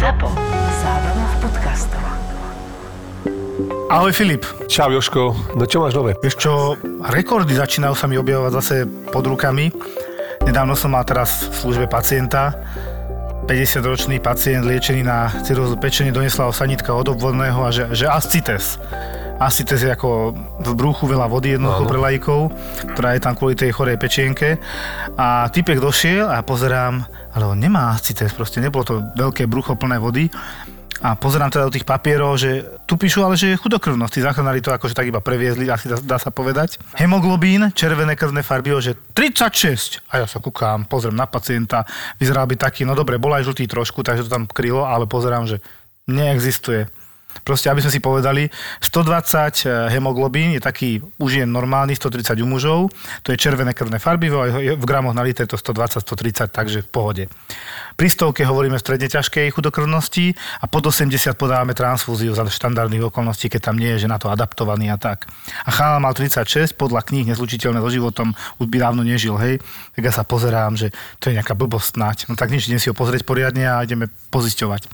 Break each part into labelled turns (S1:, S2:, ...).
S1: ZAPO. Zábrná v podcastov.
S2: Ahoj Filip.
S3: Čau Joško, no čo máš nové?
S2: Vieš čo, rekordy začínajú sa mi objavovať zase pod rukami. Nedávno som mal teraz v službe pacienta, 50-ročný pacient liečený na cirrózu pečenie donesla sanitka od obvodného a že, že ascites. Ascites je ako v brúchu veľa vody jednoducho pre lajkov, ktorá je tam kvôli tej chorej pečienke. A typek došiel a pozerám, ale on nemá ascites, proste nebolo to veľké brucho plné vody. A pozerám teda do tých papierov, že tu píšu ale, že je chudokrvnosť. Tí záchranári to akože tak iba previezli, asi dá, dá sa povedať. Hemoglobín, červené krvné farby, že 36. A ja sa kúkam, pozriem na pacienta, vyzeral by taký, no dobre, bol aj žltý trošku, takže to tam krylo, ale pozerám, že neexistuje. Proste, aby sme si povedali, 120 hemoglobín je taký už je normálny, 130 u mužov, to je červené krvné farbivo, a v gramoch na liter to 120, 130, takže v pohode. Pri stovke hovoríme v stredne ťažkej chudokrvnosti a pod 80 podávame transfúziu za štandardných okolností, keď tam nie je, že na to adaptovaný a tak. A chala mal 36, podľa kníh nezlučiteľné so životom, už by dávno nežil, hej. Tak ja sa pozerám, že to je nejaká blbosť snáď. No tak nič, idem si ho pozrieť poriadne a ideme pozisťovať.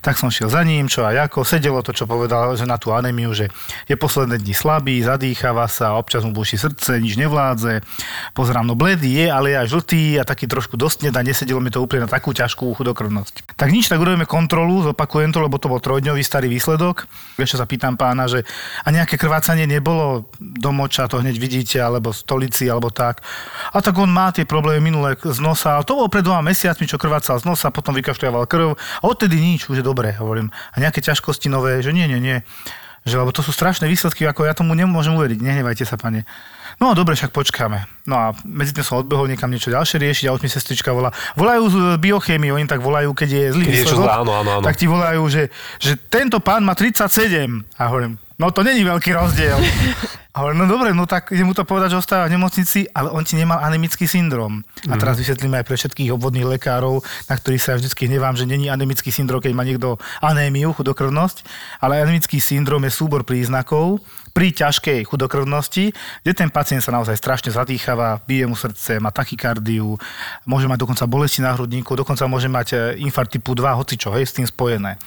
S2: Tak som šiel za ním, čo a ako. Sedelo to, čo povedal, že na tú anémiu, že je posledné dni slabý, zadýchava sa, občas mu buší srdce, nič nevládze. Pozerám, no bledý je, ale je aj žltý a taký trošku dosť nedá, nesedelo mi to úplne na takú ťažkú chudokrvnosť. Tak nič, tak urobíme kontrolu, zopakujem to, lebo to bol trojdňový starý výsledok. Čo sa pýtam pána, že a nejaké krvácanie nebolo do moča, to hneď vidíte, alebo stolici, alebo tak. A tak on má tie problémy minulé z nosa, ale to bolo pred dvoma mesiacmi, čo krvácal z nosa, potom vykašľoval krv a odtedy nič, už je dobre, hovorím. A nejaké ťažkosti nové, že nie, nie, nie. Že, lebo to sú strašné výsledky, ako ja tomu nemôžem uveriť. Nehnevajte sa, pane. No dobre, však počkáme. No a medzi tým som odbehol niekam niečo ďalšie riešiť a už mi sestrička volá. Volajú z biochémie, oni tak volajú, keď je zlý
S3: Niečo
S2: výsledok,
S3: zlé, áno, áno, áno.
S2: tak ti volajú, že, že tento pán má 37. A hovorím, no to není veľký rozdiel. A hovorím, no dobre, no tak idem mu to povedať, že ostáva v nemocnici, ale on ti nemal anemický syndrom. A teraz vysvetlím aj pre všetkých obvodných lekárov, na ktorých sa ja vždy hnevám, že není anemický syndrom, keď má niekto anémiu, chudokrvnosť, ale anemický syndrom je súbor príznakov, pri ťažkej chudokrvnosti, kde ten pacient sa naozaj strašne zadýchava, bije mu srdce, má tachykardiu, môže mať dokonca bolesti na hrudníku, dokonca môže mať e, infarkt typu 2, hoci čo, hej, s tým spojené.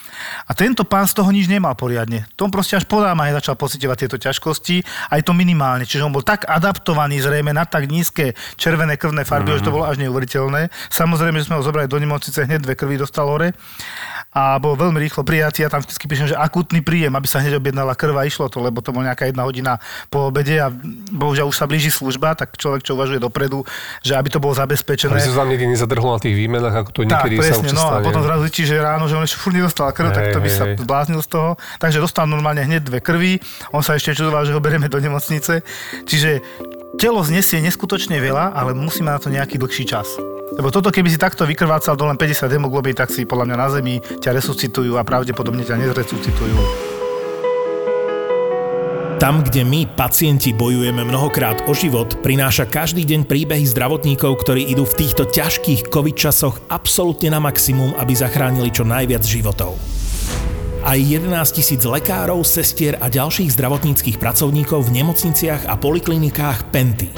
S2: A tento pán z toho nič nemal poriadne. To on proste až po námahe začal pocitovať tieto ťažkosti, aj to minimálne. Čiže on bol tak adaptovaný zrejme na tak nízke červené krvné farby, mm-hmm. že to bolo až neuveriteľné. Samozrejme, že sme ho zobrali do nemocnice, hneď dve krvi dostal hore a bol veľmi rýchlo prijatý. Ja tam vždy píšem, že akutný príjem, aby sa hneď objednala krv a išlo to, lebo to bol nejaká jedna hodina po obede a bohužiaľ už sa blíži služba, tak človek, čo uvažuje dopredu, že aby to bolo zabezpečené.
S3: Aby sa tam niekde nezadrhlo na tých výmenách, ako to
S2: tak,
S3: niekedy
S2: presne,
S3: sa
S2: no a
S3: stane.
S2: potom zrazu zistí, že ráno, že on ešte furt nedostal krv, tak
S3: Hej,
S2: to by
S3: hej,
S2: sa zbláznil z toho. Takže dostal normálne hneď dve krvi, on sa ešte čudoval, že ho berieme do nemocnice. Čiže telo znesie neskutočne veľa, ale musí mať na to nejaký dlhší čas. Lebo toto, keby si takto vykrvácal do len 50 hemoglobín, tak si podľa mňa na zemi ťa resuscitujú a pravdepodobne ťa nezresuscitujú.
S4: Tam, kde my, pacienti, bojujeme mnohokrát o život, prináša každý deň príbehy zdravotníkov, ktorí idú v týchto ťažkých covid časoch absolútne na maximum, aby zachránili čo najviac životov. Aj 11 tisíc lekárov, sestier a ďalších zdravotníckých pracovníkov v nemocniciach a poliklinikách Penty.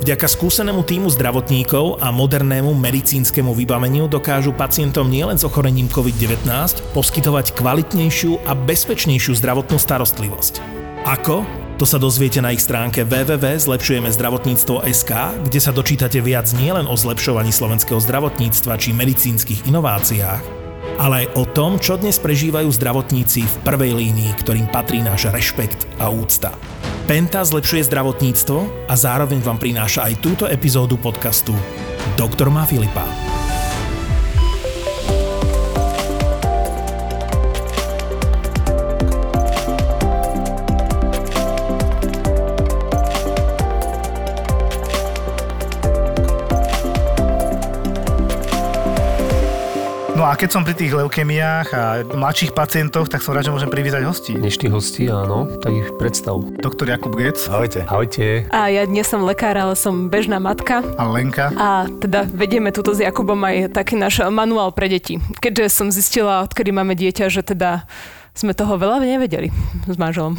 S4: Vďaka skúsenému týmu zdravotníkov a modernému medicínskemu vybaveniu dokážu pacientom nielen s ochorením COVID-19 poskytovať kvalitnejšiu a bezpečnejšiu zdravotnú starostlivosť. Ako? To sa dozviete na ich stránke www.zlepšujemezdravotníctvo.sk, kde sa dočítate viac nielen o zlepšovaní slovenského zdravotníctva či medicínskych inováciách, ale aj o tom, čo dnes prežívajú zdravotníci v prvej línii, ktorým patrí náš rešpekt a úcta. Penta zlepšuje zdravotníctvo a zároveň vám prináša aj túto epizódu podcastu Doktor má Filipa.
S2: A keď som pri tých leukemiách a mladších pacientoch, tak som rád, že môžem privítať hostí.
S3: Dnešní hosti, áno, tak ich predstav.
S2: Doktor Jakub Gec
S5: Ahojte.
S3: Ahojte.
S6: A ja dnes som lekár, ale som bežná matka.
S2: a Lenka.
S6: A teda vedieme tuto s Jakubom aj taký náš manuál pre deti. Keďže som zistila, odkedy máme dieťa, že teda sme toho veľa nevedeli s manželom.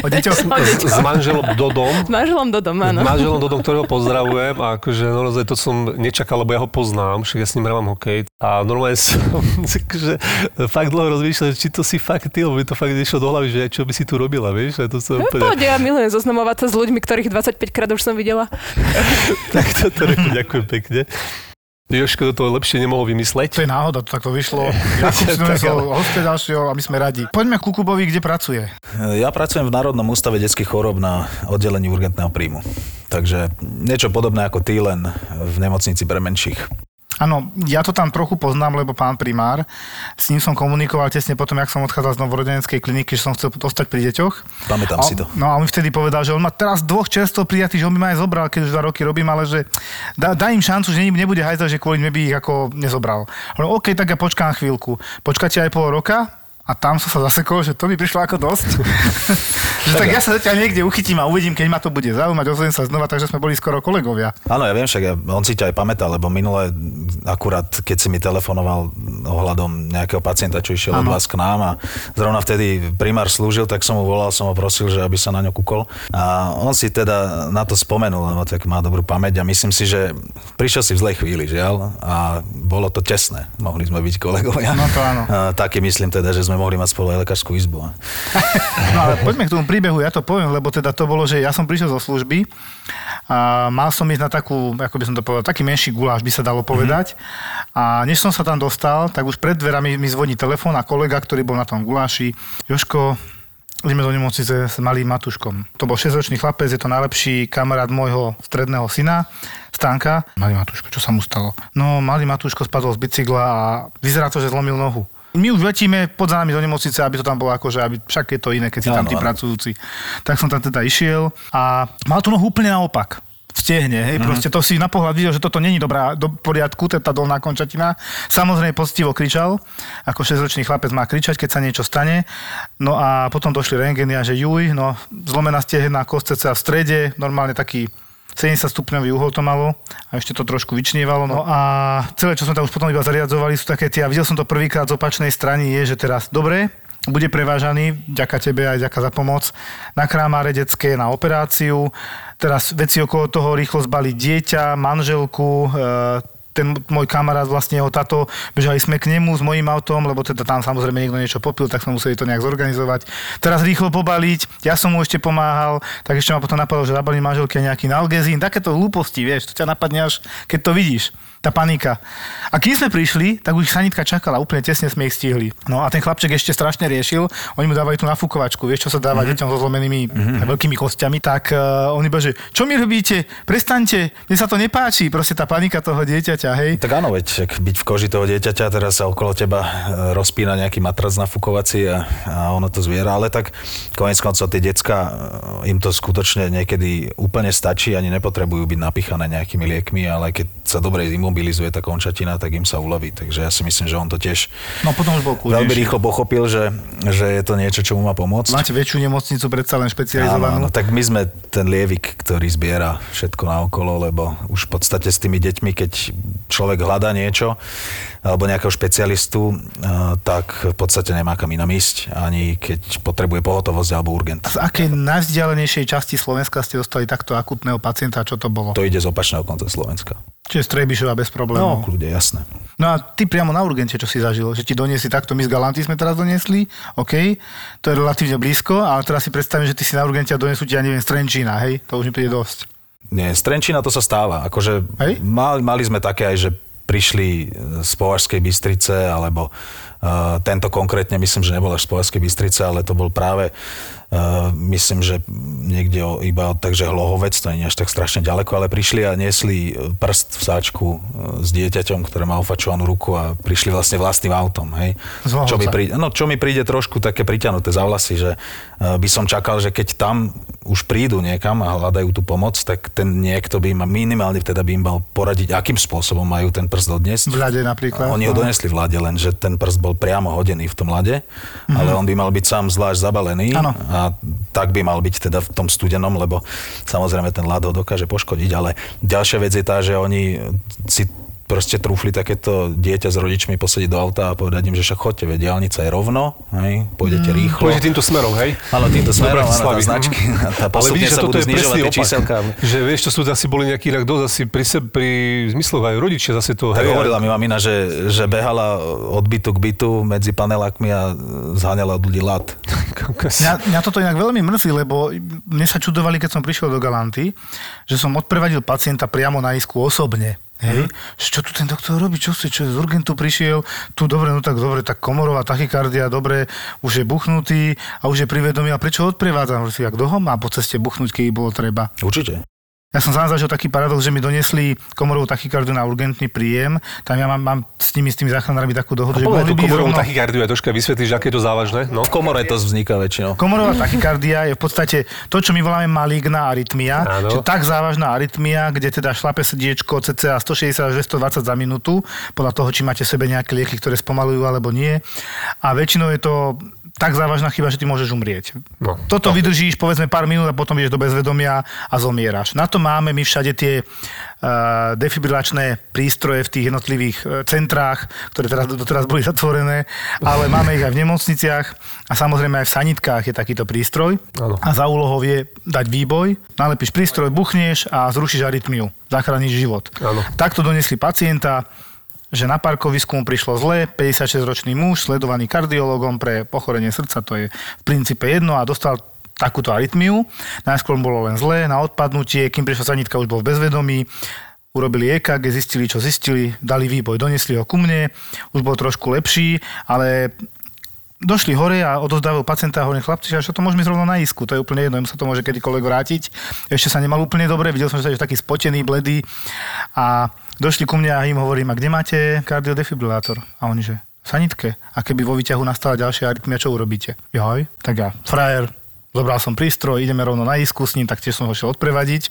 S2: O deťoch?
S6: O deťoch.
S3: S manželom Dodom.
S6: S manželom do doma,
S3: S
S6: áno.
S3: manželom Dodom, ktorého pozdravujem a akože naozaj to som nečakal, lebo ja ho poznám, však ja s ním hrávam hokej a normálne som akože, fakt dlho rozmýšľal, či to si fakt ty, lebo mi to fakt nešlo do hlavy, že čo by si tu robila, vieš, a to som
S6: No,
S3: úplne,
S6: ja milujem zoznamovať sa s ľuďmi, ktorých 25 krát už som videla.
S3: tak toto reku, ďakujem pekne. Joško to lepšie nemohol vymysleť.
S2: To je náhoda, to takto vyšlo. Jakub si donesol a my sme radi. Poďme ku Kubovi, kde pracuje.
S5: Ja pracujem v Národnom ústave detských chorób na oddelení urgentného príjmu. Takže niečo podobné ako ty, len v nemocnici pre menších.
S2: Áno, ja to tam trochu poznám, lebo pán primár, s ním som komunikoval tesne potom, jak som odchádzal z novorodeneckej kliniky, že som chcel dostať pri deťoch.
S5: Pamätám si to.
S2: No a on mi vtedy povedal, že on má teraz dvoch čerstvo prijatých, že on by ma aj zobral, keď už dva roky robím, ale že dá, dá im šancu, že ne- nebude hajzať, že kvôli mne by ich ako nezobral. Hovorím, OK, tak ja počkám chvíľku. Počkáte aj pol roka? A tam som sa zasekol, že to mi prišlo ako dosť. že tak ja sa zatiaľ niekde uchytím a uvidím, keď ma to bude zaujímať, ozvem sa znova, takže sme boli skoro kolegovia.
S5: Áno, ja viem, však ja, on si ťa aj pamätá, lebo minule akurát, keď si mi telefonoval ohľadom nejakého pacienta, čo išiel od vás k nám a zrovna vtedy primár slúžil, tak som mu volal, som ho prosil, že aby sa na ňo kúkol. A on si teda na to spomenul, lebo tak má dobrú pamäť a myslím si, že prišiel si v zlej chvíli, žiaľ, a bolo to tesné. Mohli sme byť kolegovia.
S2: No to áno.
S5: A, taký myslím teda, že sme mohli mať spolu aj lekárskú izbu.
S2: No ale poďme k tomu príbehu, ja to poviem, lebo teda to bolo, že ja som prišiel zo služby a mal som ísť na takú, ako by som to povedal, taký menší guláš by sa dalo povedať. A než som sa tam dostal, tak už pred dverami mi zvoní telefón a kolega, ktorý bol na tom guláši, Joško, ideme do nemocnice s malým Matuškom. To bol 6-ročný chlapec, je to najlepší kamarát môjho stredného syna, Stanka. Malý Matuško, čo sa mu stalo? No, malý Matuško spadol z bicykla a vyzerá to, že zlomil nohu. My už letíme pod nami do nemocnice, aby to tam bolo akože, aby však je to iné, keď si tam tí pracujúci. Tak som tam teda išiel a mal tú nohu úplne naopak v stehne, hej, mm-hmm. proste to si na pohľad videl, že toto není dobrá, do poriadku, tá dolná končatina. Samozrejme poctivo kričal, ako 6-ročný chlapec má kričať, keď sa niečo stane. No a potom došli rengeny a že juj, no zlomená stehenná kostece v strede, normálne taký 70 stupňový uhol to malo a ešte to trošku vyčnievalo. No a celé, čo sme tam už potom iba zariadzovali, sú také tie, a videl som to prvýkrát z opačnej strany, je, že teraz dobre, bude prevážaný, ďaká tebe aj ďaká za pomoc, na krámáre detské, na operáciu. Teraz veci okolo toho rýchlo zbaliť dieťa, manželku, e, ten môj kamarát, vlastne jeho tato, bežali sme k nemu s mojím autom, lebo teda tam samozrejme niekto niečo popil, tak sme museli to nejak zorganizovať. Teraz rýchlo pobaliť, ja som mu ešte pomáhal, tak ešte ma potom napadlo, že zabalím manželke nejaký nalgezín, takéto hlúposti, vieš, to ťa napadne až, keď to vidíš tá panika. A kým sme prišli, tak už sanitka čakala, úplne tesne sme ich stihli. No a ten chlapček ešte strašne riešil, oni mu dávali tú nafukovačku, vieš, čo sa dáva mm-hmm. deťom so zlomenými mm-hmm. veľkými kostiami, tak uh, oni iba, že čo mi robíte, prestaňte, mne sa to nepáči, proste tá panika toho dieťaťa, hej.
S5: Tak áno, veď byť v koži toho dieťaťa, teraz sa okolo teba e, rozpína nejaký matrac nafukovací a, a ono to zviera, ale tak konec koncov tie decka, e, im to skutočne niekedy úplne stačí, ani nepotrebujú byť napichané nejakými liekmi, ale keď sa dobre imobilizuje tá končatina, tak im sa uloví. Takže ja si myslím, že on to tiež
S2: No potom už bol
S5: veľmi
S2: kľudnejší.
S5: rýchlo pochopil, že, že je to niečo, čo mu má pomôcť.
S2: Máte väčšiu nemocnicu, predsa len špecializovanú.
S5: áno, tak my sme ten lievik, ktorý zbiera všetko naokolo, lebo už v podstate s tými deťmi, keď človek hľadá niečo, alebo nejakého špecialistu, eh, tak v podstate nemá kam inam ísť, ani keď potrebuje pohotovosť alebo urgent.
S2: Z akej najvzdialenejšej časti Slovenska ste dostali takto akutného pacienta, čo to bolo?
S5: To ide z opačného konca Slovenska.
S2: Čiže z Trebišova bez
S5: No,
S2: problémov.
S5: kľude, jasné.
S2: No a ty priamo na urgente, čo si zažil? Že ti doniesli takto, my z Galanty sme teraz doniesli, OK, to je relatívne blízko, ale teraz si predstavím, že ty si na urgente a donesú ti, ja neviem, z Trenčína, hej, to už mi príde dosť.
S5: Nie, z Trenčína to sa stáva. Akože
S2: Hej?
S5: mali, mali sme také aj, že prišli z Považskej Bystrice, alebo uh, tento konkrétne, myslím, že nebol až z Považskej Bystrice, ale to bol práve, myslím, že niekde o, iba od, takže Hlohovec, to nie je až tak strašne ďaleko, ale prišli a niesli prst v sáčku uh, s dieťaťom, ktoré má ofačovanú ruku a prišli vlastne vlastným autom. Hej? Čo mi, príde, no, čo mi príde trošku také priťanuté za vlasy, že by som čakal, že keď tam už prídu niekam a hľadajú tú pomoc, tak ten niekto by im minimálne vteda by im mal poradiť, akým spôsobom majú ten prst odniesť.
S2: V ľade napríklad.
S5: Oni ho
S2: no.
S5: donesli v lade, lenže ten prst bol priamo hodený v tom lade, mm-hmm. ale on by mal byť sám zvlášť zabalený
S2: Áno.
S5: a tak by mal byť teda v tom studenom, lebo samozrejme ten ľad ho dokáže poškodiť, ale ďalšia vec je tá, že oni si proste trúfli takéto dieťa s rodičmi posadiť do auta a povedať im, že však chodte, veď diálnica je rovno, hej, pôjdete
S2: Mm.
S5: rýchlo.
S3: Pôjdete týmto smerom, hej?
S5: Áno, týmto smerom, áno, tá značky. Tá
S3: Ale vidíš, že
S5: sa
S3: toto
S5: budú
S3: je
S5: znižovať
S3: presný
S5: tie
S3: opak.
S5: číselka.
S3: Že vieš, čo sú asi boli nejakí inak dosť asi pri, se, pri zmysloch aj rodičia zase to
S5: Tak
S3: hej,
S5: hovorila mi mamina, že, že behala od bytu k bytu medzi panelákmi a zháňala od ľudí lat.
S2: Mňa, mňa toto inak veľmi mrzí, lebo mne sa čudovali, keď som prišiel do Galanty, že som odprevadil pacienta priamo na isku osobne. Hej, že čo tu ten doktor robí, čo chce, čo z urgentu prišiel, tu dobre, no tak dobre, tak komorová tachykardia, dobre, už je buchnutý a už je pri vedomí, a prečo odprevádzam? Že si, kto ho má po ceste buchnúť, keď bolo treba?
S5: Určite.
S2: Ja som sám zažil taký paradox, že mi donesli komorovú tachykardiu na urgentný príjem, tam ja mám, mám s nimi, s tými záchranármi takú dohodu, že
S3: Povedaj
S2: mohli by
S3: komorovú
S2: rovno-
S3: tachykardiu a troška vysvetlíš, aké je to závažné. No.
S5: V komore to vzniká väčšinou.
S2: Komorová tachykardia je v podstate to, čo my voláme maligná arytmia,
S3: Áno.
S2: čiže tak závažná arytmia, kde teda šlape srdiečko cca 160 až 220 za minútu, podľa toho, či máte v sebe nejaké lieky, ktoré spomalujú alebo nie. A väčšinou je to tak závažná chyba, že ty môžeš umrieť.
S3: No.
S2: Toto vydržíš povedzme pár minút a potom ideš do bezvedomia a zomieraš. Na to máme my všade tie uh, defibrilačné prístroje v tých jednotlivých uh, centrách, ktoré teraz, doteraz boli zatvorené, ale máme ich aj v nemocniciach a samozrejme aj v sanitkách je takýto prístroj.
S3: Áno.
S2: A za úlohou je dať výboj, nalepíš prístroj, buchneš a zrušíš arytmiu. Zachrániš život.
S3: Áno.
S2: Takto donesli pacienta, že na parkovisku mu prišlo zle, 56-ročný muž, sledovaný kardiologom pre pochorenie srdca, to je v princípe jedno a dostal takúto arytmiu. Najskôr bolo len zle, na odpadnutie, kým prišla sanitka, už bol v bezvedomí. Urobili EKG, zistili, čo zistili, dali výboj, donesli ho ku mne, už bol trošku lepší, ale došli hore a odozdávajú pacienta a hovorím, chlapci, že to môžeme ísť rovno na isku, to je úplne jedno, im sa to môže kedykoľvek vrátiť. Ešte sa nemal úplne dobre, videl som, že je taký spotený, bledý a došli ku mne a im hovorím, a kde máte kardiodefibrilátor? A oni, že sanitke. A keby vo výťahu nastala ďalšia arytmia, čo urobíte? Joj, tak ja, frajer, Zobral som prístroj, ideme rovno na isku s ním, tak tiež som ho šiel odprevadiť.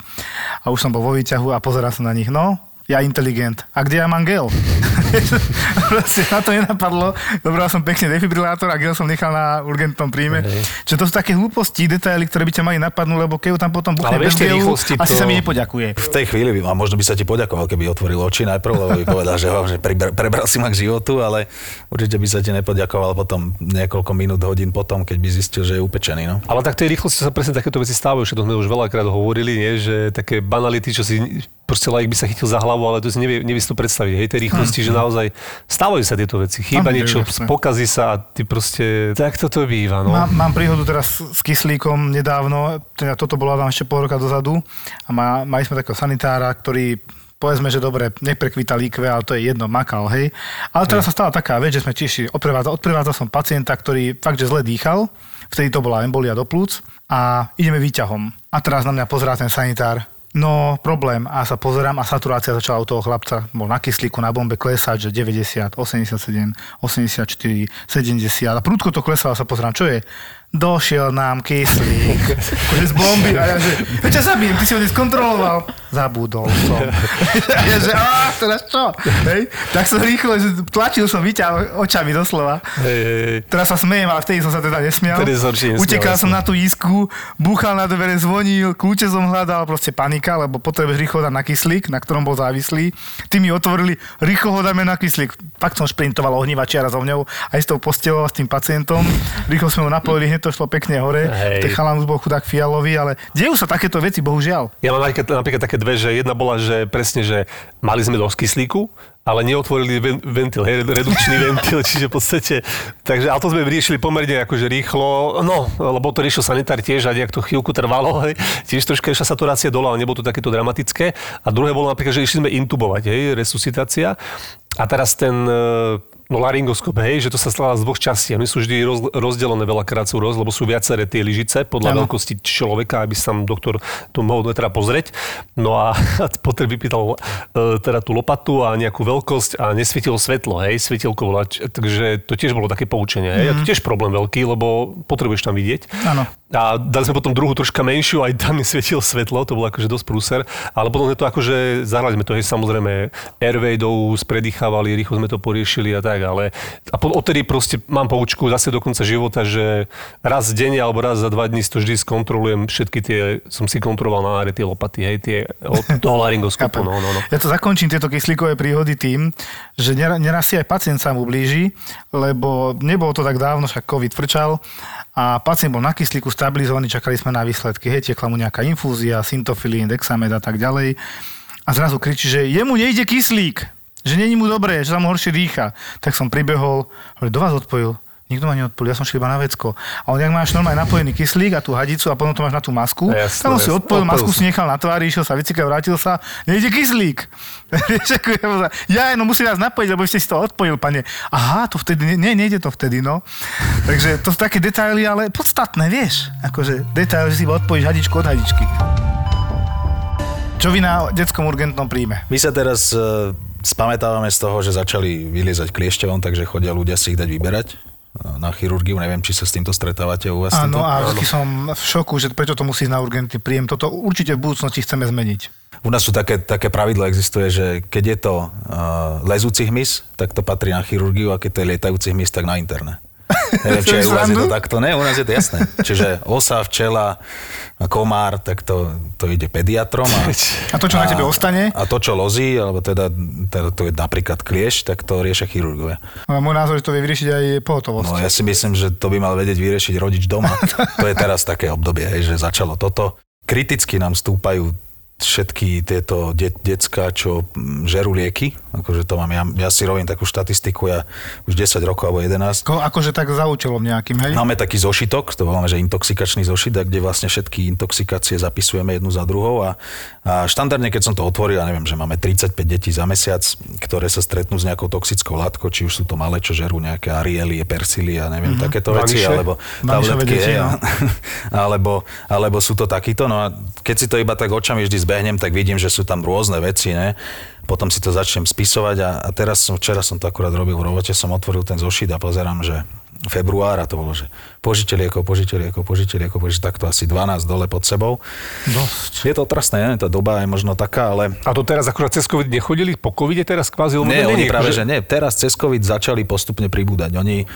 S2: A už som bol vo výťahu a pozeral som na nich. No, ja inteligent. A kde ja mám gel? Proste na to nenapadlo. Zobral som pekne defibrilátor a gel som nechal na urgentnom príjme. Čiže to sú také hlúposti, detaily, ktoré by ťa mali napadnúť, lebo keď ju tam potom buchne
S3: Ale
S2: bez gelu, asi
S3: to-
S2: sa mi nepoďakuje.
S5: V tej chvíli by, a možno by sa ti poďakoval, keby otvoril oči najprv, lebo by povedal, že, ho, že prebral, prebral si ma k životu, ale určite by sa ti nepoďakoval potom niekoľko minút, hodín potom, keď by zistil, že je upečený. No.
S3: Ale tak tej rýchlosti sa presne takéto veci stávajú, že to sme už veľakrát hovorili, nie? že také banality, čo si proste laik by sa chytil za hlavu, ale to si nevie, nevie si to predstaviť, hej, tej rýchlosti, že naozaj stávajú sa tieto veci. Chýba
S2: Áno,
S3: niečo,
S2: jasné.
S3: pokazí sa a ty proste, tak toto býva, no.
S2: Mám, mám príhodu teraz s kyslíkom nedávno, teda toto bolo tam ešte pol roka dozadu a má, mali sme takého sanitára, ktorý povedzme, že dobre, neprekvítal IQ, ale to je jedno, makal, hej. Ale teraz sa stala taká vec, že sme tiež odprevádzal, odprevádzal som pacienta, ktorý fakt, že zle dýchal, vtedy to bola embolia do plúc a ideme výťahom. A teraz na mňa pozerá ten sanitár, No, problém. A sa pozerám a saturácia začala u toho chlapca. Bol na kyslíku, na bombe klesať, že 90, 87, 84, 70. A prúdko to klesalo sa pozerám, čo je? Došiel nám kyslík. Akože z bomby. A ja, že, "Ja ťa zabijem, ty si ho dnes kontroloval. Zabudol som. A ja, že, a teraz čo? Hej? Tak som rýchlo, že tlačil som vyťah očami doslova.
S3: Hej, hej, hej.
S2: Teraz sa smejem, ale vtedy som sa teda nesmial.
S3: Vtedy určite nesmial,
S2: Utekal som na tú isku, búchal na dvere, zvonil, kľúče som hľadal, proste panika, lebo potrebuješ rýchlo dať na kyslík, na ktorom bol závislý. Ty mi otvorili, rýchlo ho dáme na kyslík. Fakt som šprintoval ohnívačiara so mňou, aj s tou postelou, a s tým pacientom. Rýchlo sme ho napojili, hneď to šlo pekne hore.
S3: Hej.
S2: Ten chalan už bol chudák fialový, ale dejú sa takéto veci, bohužiaľ.
S3: Ja mám napríklad, napríklad také dve, že jedna bola, že presne, že mali sme dosť kyslíku, ale neotvorili ven, ventil, hej, redukčný ventil, čiže v podstate, takže, ale to sme vyriešili pomerne akože rýchlo, no, lebo to riešil sanitár tiež a nejak to chvíľku trvalo, hej, tiež troška išla saturácia dole, ale nebolo to takéto dramatické. A druhé bolo napríklad, že išli sme intubovať, hej, resuscitácia. A teraz ten, e, no laryngoskop, hej, že to sa stalo z dvoch častí. A my sú vždy roz, rozdelené veľakrát sú roz, lebo sú viaceré tie lyžice podľa
S2: Áno.
S3: veľkosti človeka, aby sa tam doktor to mohol teda pozrieť. No a Potter vypýtal e, teda tú lopatu a nejakú veľkosť a nesvietilo svetlo, hej, svetielko bola, takže to tiež bolo také poučenie, hej, a to tiež problém veľký, lebo potrebuješ tam vidieť.
S2: Áno.
S3: A dali sme potom druhú troška menšiu, aj tam nesvietilo svetlo, to bolo akože dosť prúser, ale potom sme to akože, zahrali sme to, hej, samozrejme, airway do úst, predýchávali, rýchlo sme to poriešili a tak. Tak, ale a po, odtedy proste mám poučku zase do konca života, že raz denne alebo raz za dva dní to vždy skontrolujem, všetky tie, som si kontroloval na áre tie lopaty, hej, tie od toho laryngoskopu,
S2: Chápem.
S3: no, no, no.
S2: Ja to zakončím tieto kyslíkové príhody tým, že ner- neraz si aj pacient sám ublíži, lebo nebolo to tak dávno, však COVID frčal a pacient bol na kyslíku stabilizovaný, čakali sme na výsledky, hej, tiekla mu nejaká infúzia, syntofilín, dexamed a tak ďalej. A zrazu kričí, že jemu nejde kyslík, že není mu dobré, že sa mu horšie dýcha. Tak som pribehol, hovorí, do vás odpojil. Nikto ma neodpojil, ja som šiel iba na vecko. A on, jak máš normálne napojený kyslík a tú hadicu a potom to máš na tú masku,
S3: No Jasné,
S2: tam on si odpojil, masku si nechal na tvári, išiel sa vycikal, vrátil sa, nejde kyslík. Ja, no musím vás napojiť, lebo ste si to odpojil, pane. Aha, to vtedy, nie, nejde to vtedy, no. Takže to sú také detaily, ale podstatné, vieš. Akože detail, že si iba odpojíš hadičku od hadičky. Čo vy na detskom urgentnom príjme?
S5: My sa teraz e, spamätávame z toho, že začali vyliezať kliešťovom, takže chodia ľudia si ich dať vyberať e, na chirurgiu. Neviem, či sa s týmto stretávate u vás.
S2: Áno, a vždy som v šoku, že prečo to musí na urgentný príjem. Toto určite v budúcnosti chceme zmeniť.
S5: U nás sú také, také pravidlo existuje, že keď je to uh, lezúci hmyz, tak to patrí na chirurgiu a keď to je lietajúci hmyz, tak na interné. Neviem, či aj u vás je to takto. Ne, u nás je to jasné. Čiže osa, včela, komár, tak to, to ide pediatrom. A,
S2: A to, čo na tebe ostane?
S5: A to, čo lozí, alebo teda, teda to je napríklad klieš, tak to riešia chirurgovia.
S2: A môj názor, že to vie vyriešiť aj pohotovosť.
S5: No ja si myslím, že to by mal vedieť vyriešiť rodič doma. To je teraz také obdobie, že začalo toto. Kriticky nám stúpajú všetky tieto de- decka, čo mm, žerú lieky. Akože to mám, ja, ja si robím takú štatistiku, ja už 10 rokov alebo 11.
S2: Ko, akože tak za účelom nejakým, hej?
S5: Máme taký zošitok, to voláme, že intoxikačný zošit, kde vlastne všetky intoxikácie zapisujeme jednu za druhou a, a štandardne, keď som to otvoril, ja neviem, že máme 35 detí za mesiac, ktoré sa stretnú s nejakou toxickou látkou, či už sú to malé, čo žerú nejaké arielie, persily a neviem, mm-hmm. takéto veci,
S3: Vaniše?
S5: alebo tabletky,
S2: deti, no.
S5: alebo, alebo sú to takíto, no a keď si to iba tak očami vždy zbehnem, tak vidím, že sú tam rôzne veci, ne? Potom si to začnem spisovať a, a teraz som, včera som to akurát robil v robote, som otvoril ten zošit a pozerám, že februára to bolo, že požite liekov, požite liekov, požite liekov, požite takto asi 12 dole pod sebou.
S2: Dosť.
S5: Je to otrasné, ne? tá doba je možno taká, ale
S3: A to teraz akurát cez COVID nechodili? Po covide teraz kvázi?
S5: nie, oni
S3: není,
S5: práve,
S3: akože-
S5: že nie. Teraz cez COVID začali postupne pribúdať. Oni,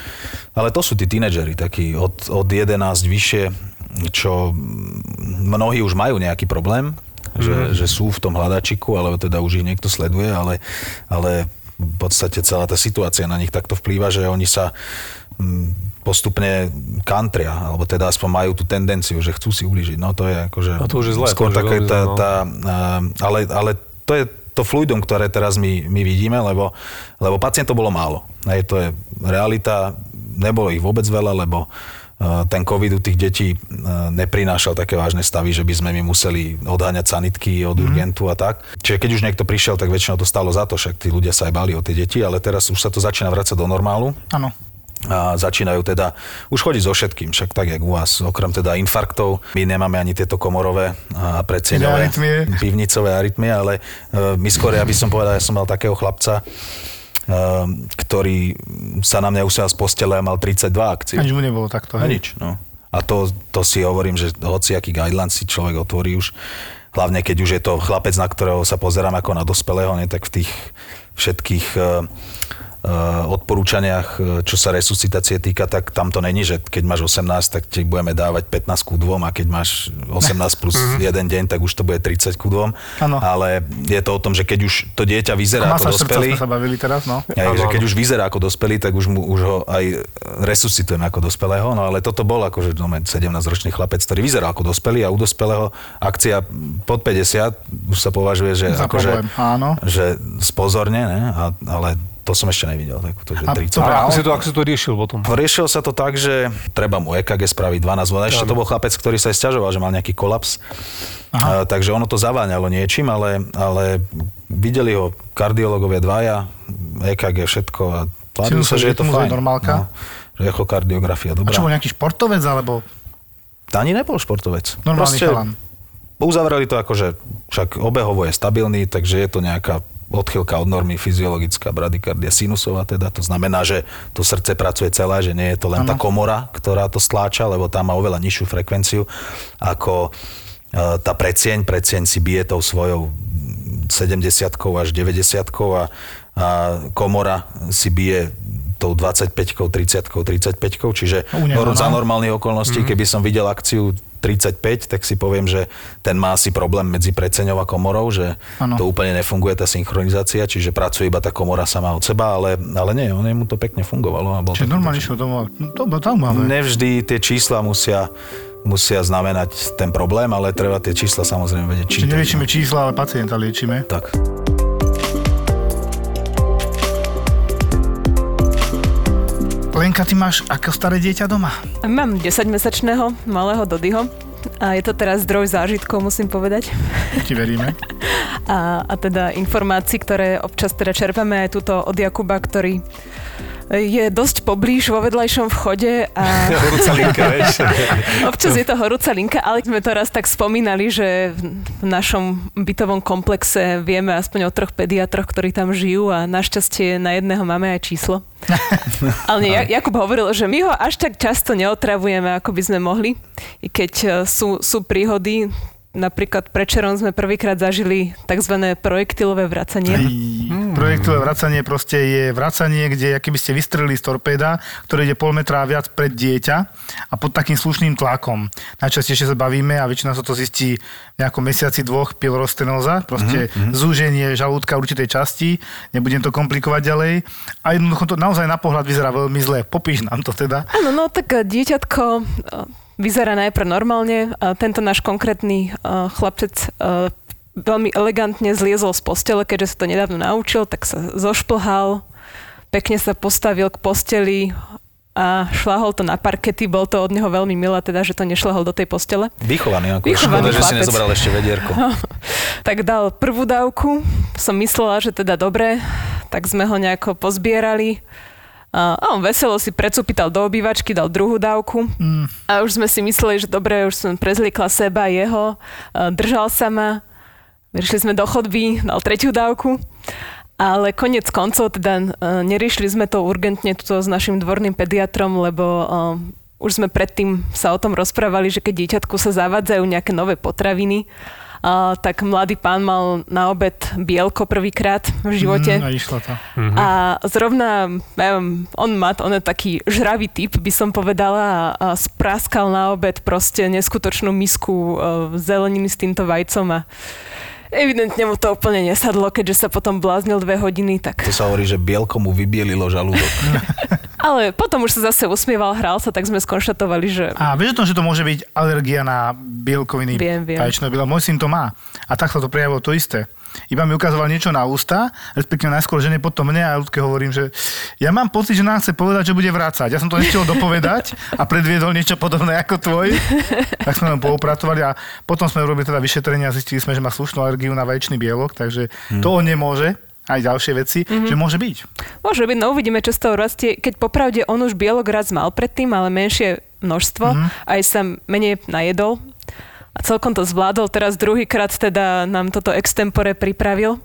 S5: ale to sú tí tínedžeri, takí od, od 11 vyššie, čo mnohí už majú nejaký problém, že, že sú v tom hľadačiku, alebo teda už ich niekto sleduje, ale, ale v podstate celá tá situácia na nich takto vplýva, že oni sa mm, postupne kantria, alebo teda aspoň majú tú tendenciu, že chcú si ublížiť. No to je akože...
S3: A to už je zlé,
S5: Skôr také tá,
S3: no.
S5: tá, a, ale, ale to je to fluidum, ktoré teraz my, my vidíme, lebo, lebo pacientov bolo málo. Hej, to je realita, nebolo ich vôbec veľa, lebo uh, ten COVID u tých detí uh, neprinášal také vážne stavy, že by sme my museli odháňať sanitky od urgentu a tak. Čiže keď už niekto prišiel, tak väčšinou to stalo za to, však tí ľudia sa aj báli o tie deti, ale teraz už sa to začína vrácať do normálu
S2: Áno.
S5: a začínajú teda už chodiť so všetkým, však tak, jak u vás, okrem teda infarktov, my nemáme ani tieto komorové a predsieňové
S2: Arytmie.
S5: pivnicové arytmie, ale e, my skôr, ja by som povedal, ja som mal takého chlapca, ktorý sa na mňa usial z postele a mal 32 akcií.
S2: Aniž mu nebolo takto,
S5: A
S2: hej?
S5: nič, no. A to, to si hovorím, že hociaký guideline si človek otvorí už, hlavne keď už je to chlapec, na ktorého sa pozerám ako na dospelého, ne, tak v tých všetkých uh, odporúčaniach, eh, čo sa resuscitácie týka, tak tam to není, že keď máš 18, tak ti budeme dávať 15 ku 2 a keď máš 18 plus jeden deň, tak už to bude 30 ku 2.
S2: Áno.
S5: Ale je to o tom, že keď už to dieťa vyzerá ako dospelý,
S2: sa bavili teraz, no.
S5: aj, že keď už vyzerá ako dospelý, tak už, mu, už ho aj resuscitujeme ako dospelého. No ale toto bol akože no, 17-ročný chlapec, ktorý vyzeral ako dospelý a u dospelého akcia pod 50 už sa považuje, že,
S2: Za
S5: akože,
S2: áno.
S5: že spozorne, ne? A, ale to som ešte nevidel. Takúto, že
S2: A
S5: 30.
S2: dobre,
S3: A ako si to, ako si to riešil potom?
S5: Riešil sa to tak, že treba mu EKG spraviť 12 hodín. Ešte to bol chlapec, ktorý sa aj stiažoval, že mal nejaký kolaps. A, takže ono to zaváňalo niečím, ale, ale videli ho kardiológovia dvaja, EKG, všetko a tváril sa, že je to fajn.
S2: normálka?
S5: No, že echokardiografia,
S2: A čo bol
S5: dobrá.
S2: nejaký športovec, alebo
S5: Ani nebol športovec.
S2: normálny chalan?
S5: Uzavreli to ako, že však obehovo je stabilný, takže je to nejaká odchylka od normy fyziologická bradykardia sinusová, teda to znamená, že to srdce pracuje celé, že nie je to len tá
S2: Áno.
S5: komora, ktorá to stláča, lebo tá má oveľa nižšiu frekvenciu ako e, tá predsieň. Predsieň si bije tou svojou 70 až 90 a, a komora si bije tou 25 30 35 čiže
S2: U neho,
S5: nor- za
S2: no.
S5: normálnych okolností, keby som videl akciu 35, tak si poviem, že ten má asi problém medzi preceňou a komorou, že
S2: Áno.
S5: to úplne nefunguje tá synchronizácia, čiže pracuje iba tá komora sama od seba, ale, ale nie, on mu to pekne fungovalo. A bol
S2: Čiže normálne išiel domov. No, To bolo zaujímavé.
S5: Nevždy tie čísla musia, musia znamenať ten problém, ale treba tie čísla samozrejme vedieť
S2: Čiže
S5: čítať.
S2: neliečíme čísla, ale pacienta liečíme.
S5: Tak.
S2: Lenka, ty máš ako staré dieťa doma?
S6: Mám 10-mesačného malého Dodyho a je to teraz zdroj zážitkov, musím povedať.
S2: Ti veríme.
S6: A, a teda informácií, ktoré občas teda čerpame aj túto od Jakuba, ktorý je dosť poblíž vo vedľajšom vchode a
S3: Horúca linka, vieš.
S6: občas je to horúca linka, ale sme to raz tak spomínali, že v našom bytovom komplexe vieme aspoň o troch pediatroch, ktorí tam žijú a našťastie na jedného máme aj číslo. Ale nie, Ja- Jakub hovoril, že my ho až tak často neotravujeme, ako by sme mohli, i keď e, sú, sú príhody, Napríklad prečerom sme prvýkrát zažili tzv. projektilové vracanie.
S2: Hmm. Projektové vracanie proste je vracanie, kde keby ste vystrelili z torpéda, ktoré ide pol metra a viac pred dieťa a pod takým slušným tlakom. Najčastejšie sa bavíme a väčšina sa to zistí v nejakom mesiaci dvoch pilorostenóza, proste mm-hmm. zúženie žalúdka určitej časti, nebudem to komplikovať ďalej. A jednoducho to naozaj na pohľad vyzerá veľmi zle. Popíš nám to teda.
S6: Áno, no tak e, dieťatko e, vyzerá najprv normálne. A tento náš konkrétny chlapčec e, veľmi elegantne zliezol z postele, keďže sa to nedávno naučil, tak sa zošplhal, pekne sa postavil k posteli a šlahol to na parkety. Bol to od neho veľmi milé, teda, že to nešlahol do tej postele.
S5: Vychovaný, ako
S6: Vychovaný
S5: škoda, že si nezobral ešte vedierko.
S6: tak dal prvú dávku. Som myslela, že teda dobre, tak sme ho nejako pozbierali. A on veselo si precupital do obývačky, dal druhú dávku. Mm. A už sme si mysleli, že dobre, už som prezliekla seba, jeho. Držal sa ma. Vyšli sme do chodby, dal tretiu dávku. Ale konec koncov, teda e, neriešili sme to urgentne tuto s našim dvorným pediatrom, lebo e, už sme predtým sa o tom rozprávali, že keď dieťatku sa zavádzajú nejaké nové potraviny, a, tak mladý pán mal na obed bielko prvýkrát v živote.
S2: Mm, a išla to.
S6: A zrovna, neviem, on má, on je taký žravý typ, by som povedala, a, a spráskal na obed proste neskutočnú misku uh, zeleniny s týmto vajcom a evidentne mu to úplne nesadlo, keďže sa potom bláznil dve hodiny, tak...
S5: To sa hovorí, že bielko mu vybielilo žalúdok.
S6: Ale potom už sa zase usmieval, hral sa, tak sme skonštatovali, že
S2: A vieš o tom, že to môže byť alergia na bielkoviny
S6: Viem, viem.
S2: biela? Môj syn to má. A tak sa to prejavilo to isté. Iba mi ukazoval niečo na ústa, respektíve najskôr žene potom mne a ľudke hovorím, že ja mám pocit, že nám chce povedať, že bude vrácať. Ja som to nechcel dopovedať a predviedol niečo podobné ako tvoj. Tak sme len poupratovali a potom sme urobili teda vyšetrenie a zistili sme, že má slušnú alergiu na vaječný bielok, takže to on nemôže aj ďalšie veci, že môže byť.
S6: Môže byť, no uvidíme, čo z toho rastie. Keď popravde on už bielok raz mal predtým, ale menšie množstvo, mm-hmm. aj sa menej najedol a celkom to zvládol. Teraz druhýkrát teda nám toto extempore pripravil.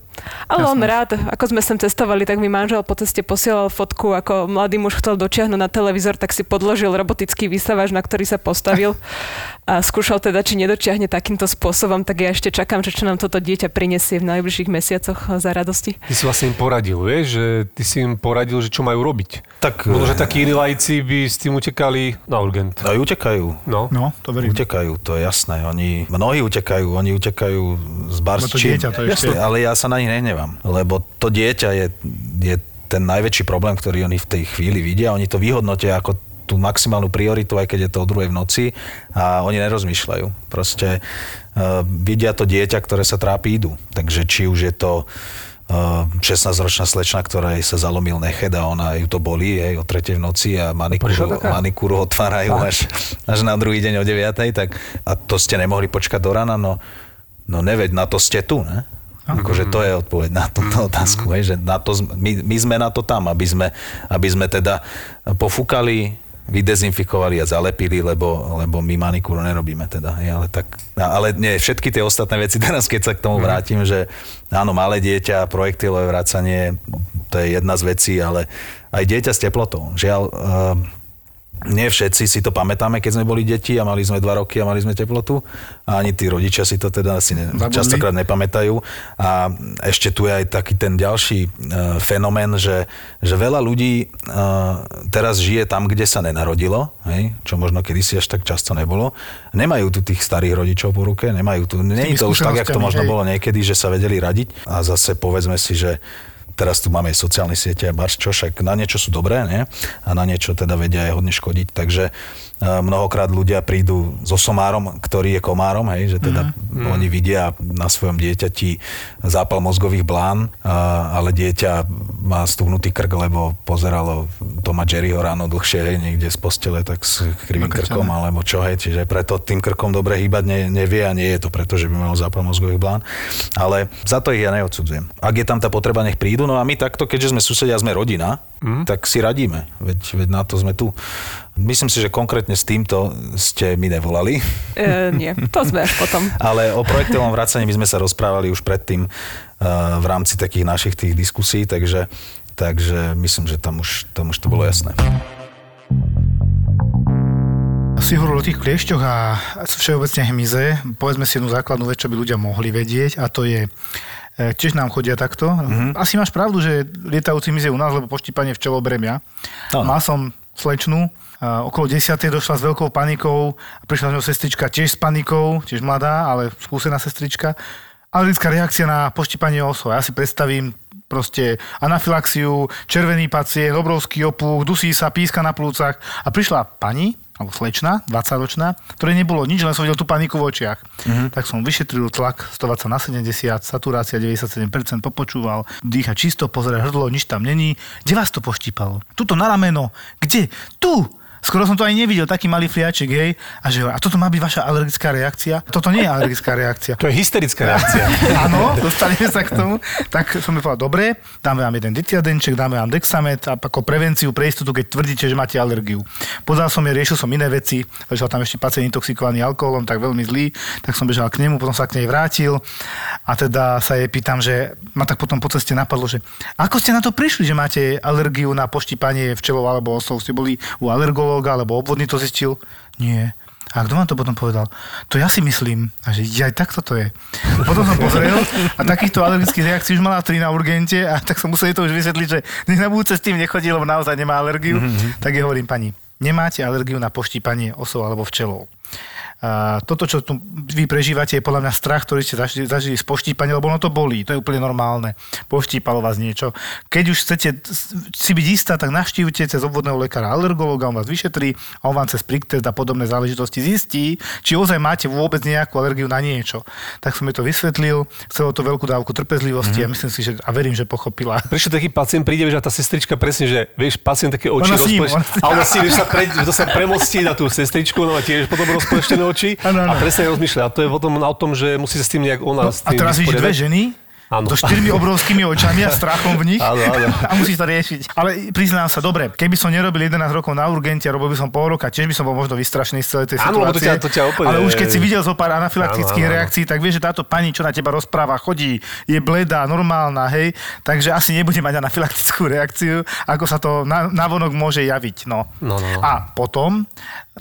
S6: Ale on
S2: Jasné.
S6: rád, ako sme sem cestovali, tak mi manžel po ceste posielal fotku, ako mladý muž chcel dočiahnuť na televízor, tak si podložil robotický vysavač, na ktorý sa postavil a skúšal teda, či nedočiahne takýmto spôsobom, tak ja ešte čakám, že čo nám toto dieťa prinesie v najbližších mesiacoch za radosti.
S3: Ty si vlastne im poradil, vieš, že ty si im poradil, že čo majú robiť.
S5: Tak
S3: Možno, že takí iní lajci by s tým utekali na urgent.
S5: aj utekajú.
S3: No.
S2: No, to verím.
S5: Utekajú, to je jasné. Oni, mnohí utekajú, oni utekajú z
S2: Lebo to dieťa to ešte-
S5: Jasné, ale ja sa na nich nehnevám, lebo to dieťa je, je ten najväčší problém, ktorý oni v tej chvíli vidia. Oni to vyhodnotia ako tú maximálnu prioritu, aj keď je to o druhej v noci a oni nerozmýšľajú. Proste uh, vidia to dieťa, ktoré sa trápi, idú. Takže či už je to uh, 16-ročná slečna, ktorá jej sa zalomil neched a ona ju to bolí jej o 3 v noci a manikúru, manikúru otvárajú až, až na druhý deň o 9. Tak, a to ste nemohli počkať do rana, no, no neveď, na to ste tu, ne? Akože to je odpoveď na túto otázku, hej, že na to, my, my sme na to tam, aby sme, aby sme teda pofúkali, vydezinfikovali a zalepili, lebo, lebo my manikúru nerobíme teda. Hej, ale, tak, ale nie, všetky tie ostatné veci teraz, keď sa k tomu vrátim, že áno, malé dieťa, projektilové vracanie, to je jedna z vecí, ale aj dieťa s teplotou. Žiaľ, uh, nie všetci si to pamätáme, keď sme boli deti a mali sme dva roky a mali sme teplotu. A ani tí rodičia si to teda asi ne,
S2: Zabudli.
S5: častokrát nepamätajú. A ešte tu je aj taký ten ďalší uh, fenomén, že, že veľa ľudí uh, teraz žije tam, kde sa nenarodilo, hej? čo možno kedysi až tak často nebolo. Nemajú tu tých starých rodičov po ruke, nemajú tu, nie je to už tak, jak to možno
S2: hej.
S5: bolo niekedy, že sa vedeli radiť. A zase povedzme si, že teraz tu máme aj sociálne siete a barš čo, však na niečo sú dobré, nie? A na niečo teda vedia aj hodne škodiť, takže mnohokrát ľudia prídu so somárom, ktorý je komárom, hej, že teda mm. oni vidia na svojom dieťati zápal mozgových blán, a, ale dieťa má stúhnutý krk, lebo pozeralo Toma Jerryho ráno dlhšie, hej, niekde z postele, tak s krivým
S2: Nakrčené.
S5: krkom, alebo čo, hej, čiže preto tým krkom dobre hýbať ne, nevie a nie je to preto, že by mal zápal mozgových blán, ale za to ich ja neodsudzujem. Ak je tam tá potreba, nech prídu, no a my takto, keďže sme susedia, sme rodina, mm. tak si radíme, veď, veď na to sme tu. Myslím si, že konkrétne s týmto ste mi nevolali,
S6: E, nie, to sme až potom.
S5: ale o projektovom vracaní my sme sa rozprávali už predtým uh, v rámci takých našich tých diskusí, takže, takže myslím, že tam už, tam už to bolo jasné.
S2: Si hovoril o tých kliešťoch a všeobecne hmyze. Povedzme si jednu základnú vec, čo by ľudia mohli vedieť a to je e, Tiež nám chodia takto. Mm-hmm. Asi máš pravdu, že lietajúci hmyz je u nás, lebo poštípanie včel obremia.
S5: Áno.
S2: Mal som slečnú, okolo 10. došla s veľkou panikou a prišla z ňou sestrička tiež s panikou, tiež mladá, ale skúsená sestrička. Alergická reakcia na poštípanie osov. Ja si predstavím proste anafilaxiu, červený pacient, obrovský opuch, dusí sa, píska na plúcach a prišla pani, alebo slečna, 20-ročná, ktorej nebolo nič, len som videl tú paniku v očiach. Mm-hmm. Tak som vyšetril tlak 120 na 70, saturácia 97%, popočúval, dýcha čisto, pozera hrdlo, nič tam není. Kde vás to poštípalo? Tuto na rameno. Kde? Tu! Skoro som to ani nevidel, taký malý fliaček, hej. A že a toto má byť vaša alergická reakcia? Toto nie je alergická reakcia.
S3: To je hysterická reakcia.
S2: Áno, dostaneme sa k tomu. Tak som mi povedal, dobre, dáme vám jeden ditiadenček, dáme vám dexamet a ako prevenciu pre istotu, keď tvrdíte, že máte alergiu. Pozal som je, riešil som iné veci, ležal tam ešte pacient intoxikovaný alkoholom, tak veľmi zlý, tak som bežal k nemu, potom sa k nej vrátil a teda sa jej pýtam, že ma tak potom po ceste napadlo, že ako ste na to prišli, že máte alergiu na poštípanie včelov alebo osov? Ste boli u alergológa alebo obvodný to zistil? Nie. A kto vám to potom povedal? To ja si myslím. A že aj takto to je. Potom som pozrel a takýchto alergických reakcií už mala tri na urgente a tak som musel to už vysvetliť, že na budúce s tým nechodí, lebo naozaj nemá alergiu. Mm-hmm. Tak jej hovorím, pani, nemáte alergiu na poštípanie osov alebo včelov. A toto, čo tu vy prežívate, je podľa mňa strach, ktorý ste zažili, zažili z poštípania, lebo ono to bolí, to je úplne normálne. Poštípalo vás niečo. Keď už chcete si byť istá, tak navštívte cez obvodného lekára alergológa, on vás vyšetrí a on vám cez priktest a podobné záležitosti zistí, či ozaj máte vôbec nejakú alergiu na niečo. Tak som jej to vysvetlil, chcelo to veľkú dávku trpezlivosti mm. a myslím si, že a verím, že pochopila.
S3: Prečo taký pacient príde, a tá sestrička presne, že vieš, pacient také oči
S2: Ona s ním,
S3: rozpleš,
S2: ona-
S3: a ona si, vieš, sa, pre, to sa premostí na tú sestričku, no a tiež potom rozpleštené oči
S2: Áno, áno.
S3: a presne rozmýšľa. A to je potom o tom, že musí sa s tým nejak ona
S2: No, a teraz vidíš dve ženy,
S3: Áno.
S2: so štyrmi obrovskými očami a strachom v nich
S3: Áno, áno.
S2: a musíš to riešiť. Ale priznám sa, dobre, keby som nerobil 11 rokov na urgente robil by som pol roka, tiež by som bol možno vystrašený z celej tej
S3: Áno, lebo to
S2: situácie.
S3: ťa- to ťa úplne-
S2: Ale už keď si videl zo pár anafylaktických
S3: Áno, áno, áno.
S2: reakcií, tak vieš, že táto pani, čo na teba rozpráva, chodí, je bledá, normálna, hej, takže asi nebude mať anafylaktickú reakciu, ako sa to na, navonok môže javiť. No.
S3: No, no, no.
S2: A potom,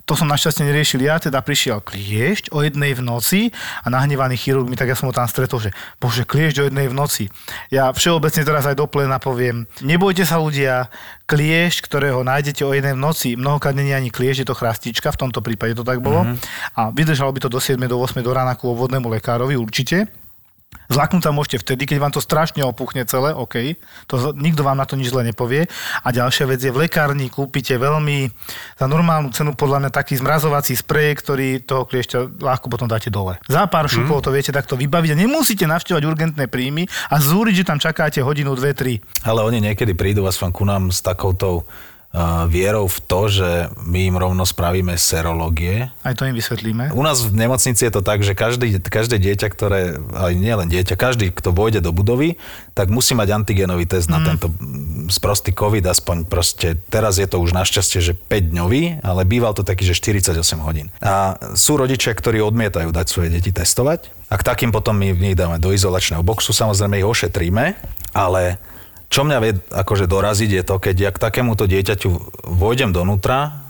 S2: to som našťastie neriešil ja, teda prišiel kliešť o jednej v noci a nahnevaný chirurg mi, tak ja som ho tam stretol, že bože, kliešť o jednej v noci. Ja všeobecne teraz aj do plena poviem, nebojte sa ľudia, kliešť, ktorého nájdete o jednej v noci, mnohokrát je ani kliešť, je to chrastička, v tomto prípade to tak bolo. Mm-hmm. A vydržalo by to do 7. do 8. do rána ku obvodnému lekárovi určite. Zlaknúť sa môžete vtedy, keď vám to strašne opuchne celé, OK. To, nikto vám na to nič zle nepovie. A ďalšia vec je, v lekárni kúpite veľmi za normálnu cenu podľa mňa taký zmrazovací sprej, ktorý toho kliešťa ľahko potom dáte dole. Za pár šupov to viete takto vybaviť a nemusíte navštevovať urgentné príjmy a zúriť, že tam čakáte hodinu, dve, tri.
S5: Ale oni niekedy prídu aspoň ku nám s takoutou vierou v to, že my im rovno spravíme serológie.
S2: Aj to im vysvetlíme.
S5: U nás v nemocnici je to tak, že každý, každé dieťa, ktoré, aj nie len dieťa, každý, kto vojde do budovy, tak musí mať antigenový test mm. na tento mm, sprostý COVID, aspoň proste, teraz je to už našťastie, že 5 dňový, ale býval to taký, že 48 hodín. A sú rodičia, ktorí odmietajú dať svoje deti testovať a k takým potom my ich dáme do izolačného boxu, samozrejme ich ošetríme, ale čo mňa vie akože doraziť je to, keď ja k takémuto dieťaťu vojdem donútra,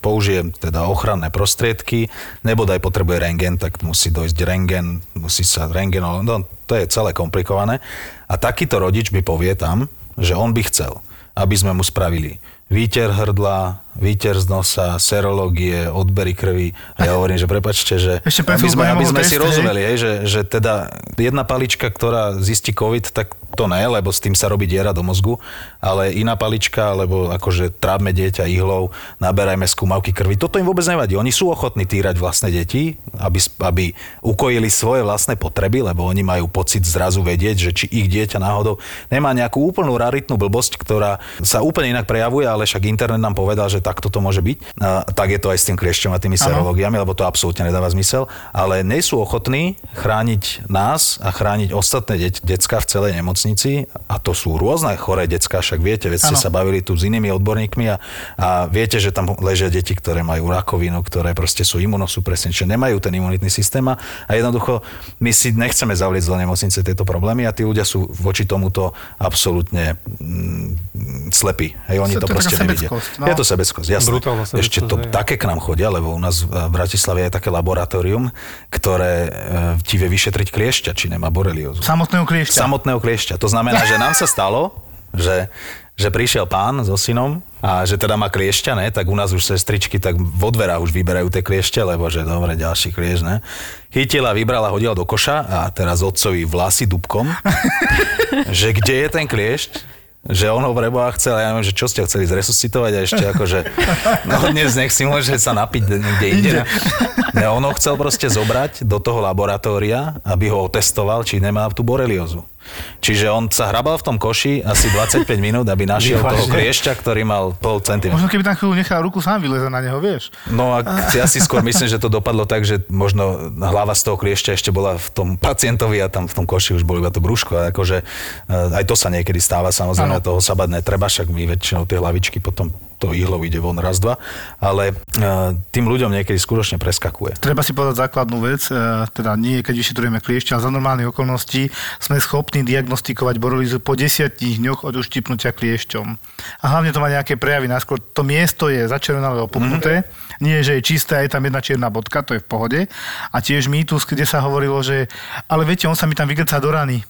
S5: použijem teda ochranné prostriedky, nebodaj potrebuje rengen, tak musí dojsť rengen, musí sa rengen, no to je celé komplikované. A takýto rodič mi povie tam, že on by chcel, aby sme mu spravili výter hrdla, výter z nosa, serológie, odbery krvi. A ja hovorím, že prepačte, že
S2: Ešte
S5: aby sme, aby sme si rozumeli, hej, že, že teda jedna palička, ktorá zistí COVID, tak to ne, lebo s tým sa robí diera do mozgu, ale iná palička, alebo akože trávme dieťa ihlou, naberajme skúmavky krvi. Toto im vôbec nevadí. Oni sú ochotní týrať vlastné deti, aby, aby ukojili svoje vlastné potreby, lebo oni majú pocit zrazu vedieť, že či ich dieťa náhodou nemá nejakú úplnú raritnú blbosť, ktorá sa úplne inak prejavuje, ale však internet nám povedal, že takto to môže byť. A, tak je to aj s tým kliešťom a tými serológiami, lebo to absolútne nedáva zmysel. Ale nie sú ochotní chrániť nás a chrániť ostatné deť, decka v celej nemocnici. A to sú rôzne choré decka, však viete, veď ste sa bavili tu s inými odborníkmi a, a viete, že tam ležia deti, ktoré majú rakovinu, ktoré proste sú imunosupresné, čiže nemajú ten imunitný systém a a jednoducho my si nechceme zavliecť do nemocnice tieto problémy a tí ľudia sú voči tomuto absolútne mm, slepí. Hej, oni
S2: To-
S5: to, proste nevidia.
S2: no.
S5: Je to sebeckosť, jasné.
S3: Brutálna
S5: Ešte to
S3: hej.
S5: také k nám chodia, lebo u nás v Bratislave je také laboratórium, ktoré e, ti vie vyšetriť kliešťa, či nemá boreliózu.
S2: Samotného kliešťa.
S5: Samotného kliešťa. To znamená, že nám sa stalo, že, že prišiel pán so synom a že teda má kliešťa, ne, tak u nás už sestričky tak vo dverách už vyberajú tie kliešte, lebo že dobre, ďalší kliešť, ne. Chytila, vybrala, hodila do koša a teraz otcovi vlasy dubkom, že kde je ten kliešť, že on ho preboha chcel, ja neviem, že čo ste ho chceli zresuscitovať a ešte akože, no dnes nech si môže sa napiť niekde inde. Ne, on ho chcel proste zobrať do toho laboratória, aby ho otestoval, či nemá tú boreliózu. Čiže on sa hrabal v tom koši asi 25 minút, aby našiel toho
S3: Vážne?
S5: kliešťa, ktorý mal pol centimetra.
S2: Možno keby tam chvíľu nechal ruku, sám vyleze na neho, vieš.
S5: No a ja si skôr myslím, že to dopadlo tak, že možno hlava z toho kliešťa ešte bola v tom pacientovi a tam v tom koši už bolo iba to brúško. A akože eh, aj to sa niekedy stáva, samozrejme,
S2: Áno.
S5: toho sa bať netreba, však my väčšinou tie hlavičky potom to ihlou ide von raz, dva, ale eh, tým ľuďom niekedy skutočne preskakuje.
S2: Treba si povedať základnú vec, e, teda nie keď vyšetrujeme kliešťa, za normálnych okolností sme schopní diagnostikovať borelízu po 10 dňoch od uštipnutia kliešťom. A hlavne to má nejaké prejavy. Najskôr to miesto je začervené alebo opuknuté. Nie, že je čisté, je tam jedna čierna bodka, to je v pohode. A tiež mýtus, kde sa hovorilo, že ale viete, on sa mi tam vygrcá do rany.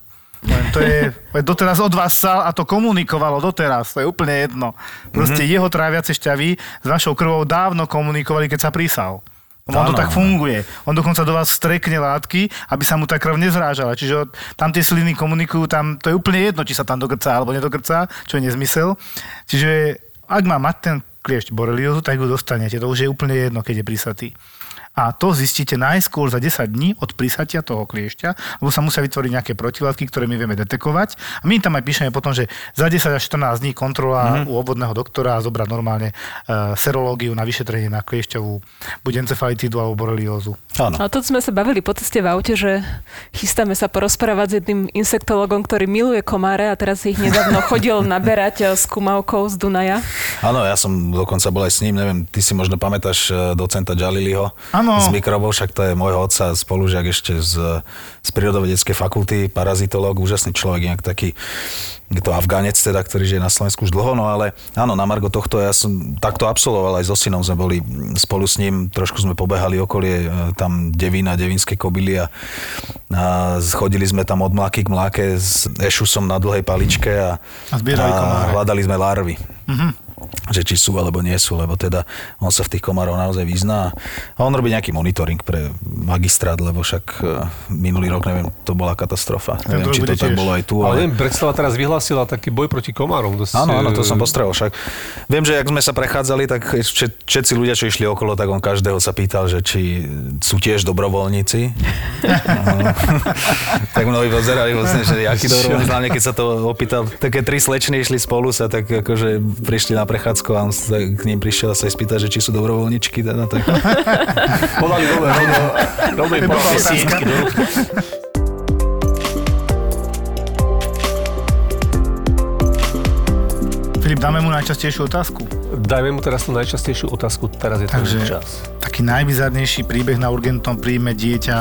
S2: Len to je, doteraz od vás sal a to komunikovalo doteraz, to je úplne jedno. Proste jeho tráviace šťavy s vašou krvou dávno komunikovali, keď sa prísal. On to tak funguje. On dokonca do vás strekne látky, aby sa mu tá krv nezrážala. Čiže tam tie sliny komunikujú, tam to je úplne jedno, či sa tam dogrcá alebo nedogrcá, čo je nezmysel. Čiže ak má mať ten kliešť boreliózu, tak ju dostanete. To už je úplne jedno, keď je prísatý. A to zistíte najskôr za 10 dní od prísatia toho kliešťa, lebo sa musia vytvoriť nejaké protilátky, ktoré my vieme detekovať. A my tam aj píšeme potom, že za 10 až 14 dní kontrola mm-hmm. u obvodného doktora a zobrať normálne e, serológiu na vyšetrenie na kliešťovú buď encefalitídu alebo boreliózu.
S5: Áno.
S6: A to sme sa bavili po ceste v aute, že chystáme sa porozprávať s jedným insektologom, ktorý miluje komáre a teraz ich nedávno chodil naberať eh, s kumavkou z Dunaja.
S5: Áno, ja som dokonca bol aj s ním, neviem, ty si možno pamätáš eh, docenta Jaliliho
S2: Áno.
S5: Z mikrobov, však to je môjho otca, spolužiak ešte z, z prírodovedeckej fakulty, parazitológ, úžasný človek, inak taký je to Afgánec teda, ktorý žije na Slovensku už dlho, no ale áno, na Margo tohto ja som takto absolvoval, aj so synom sme boli spolu s ním, trošku sme pobehali okolie, e, tam Devína, Devinské kobily a, a chodili sme tam od mláky k mláke s ešusom na dlhej paličke a,
S2: A komáre.
S5: hľadali sme larvy. Že či sú alebo nie sú, lebo teda on sa v tých komárov naozaj vyzná. A on robí nejaký monitoring pre magistrát, lebo však e, minulý rok, neviem, to bola katastrofa. Neviem,
S2: rok
S5: či to
S2: bude
S5: tak
S2: tiež.
S5: bolo aj tu,
S3: Ale
S5: ale...
S3: neviem, predstava teraz vyhlásila taký boj proti komárom. Dosť,
S5: Áno, áno, to som
S3: eh,
S5: postrel však. Viem, že ak sme sa prechádzali, tak všet- všetci ľudia, čo išli okolo, tak on každého sa pýtal, že či sú tiež dobrovoľníci. Tak mnohí pozerali vlastne, že aký dobrovoľníci, hlavne keď sa to opýtal. Také tri slečny išli spolu sa, tak akože prišli na prechádzku a on sa k ním prišiel a sa ich spýta, že či sú dobrovoľničky. Teda, tak...
S3: Podali nové, rovno, rovno im
S2: To bola
S3: podali
S2: otázka.
S3: símky do ruky.
S2: Filip, dáme mu najčastejšiu otázku.
S3: Dajme mu teraz tú najčastejšiu otázku, teraz je ten
S2: Takže
S3: čas.
S2: taký najbizarnejší príbeh na urgentnom príjme dieťa,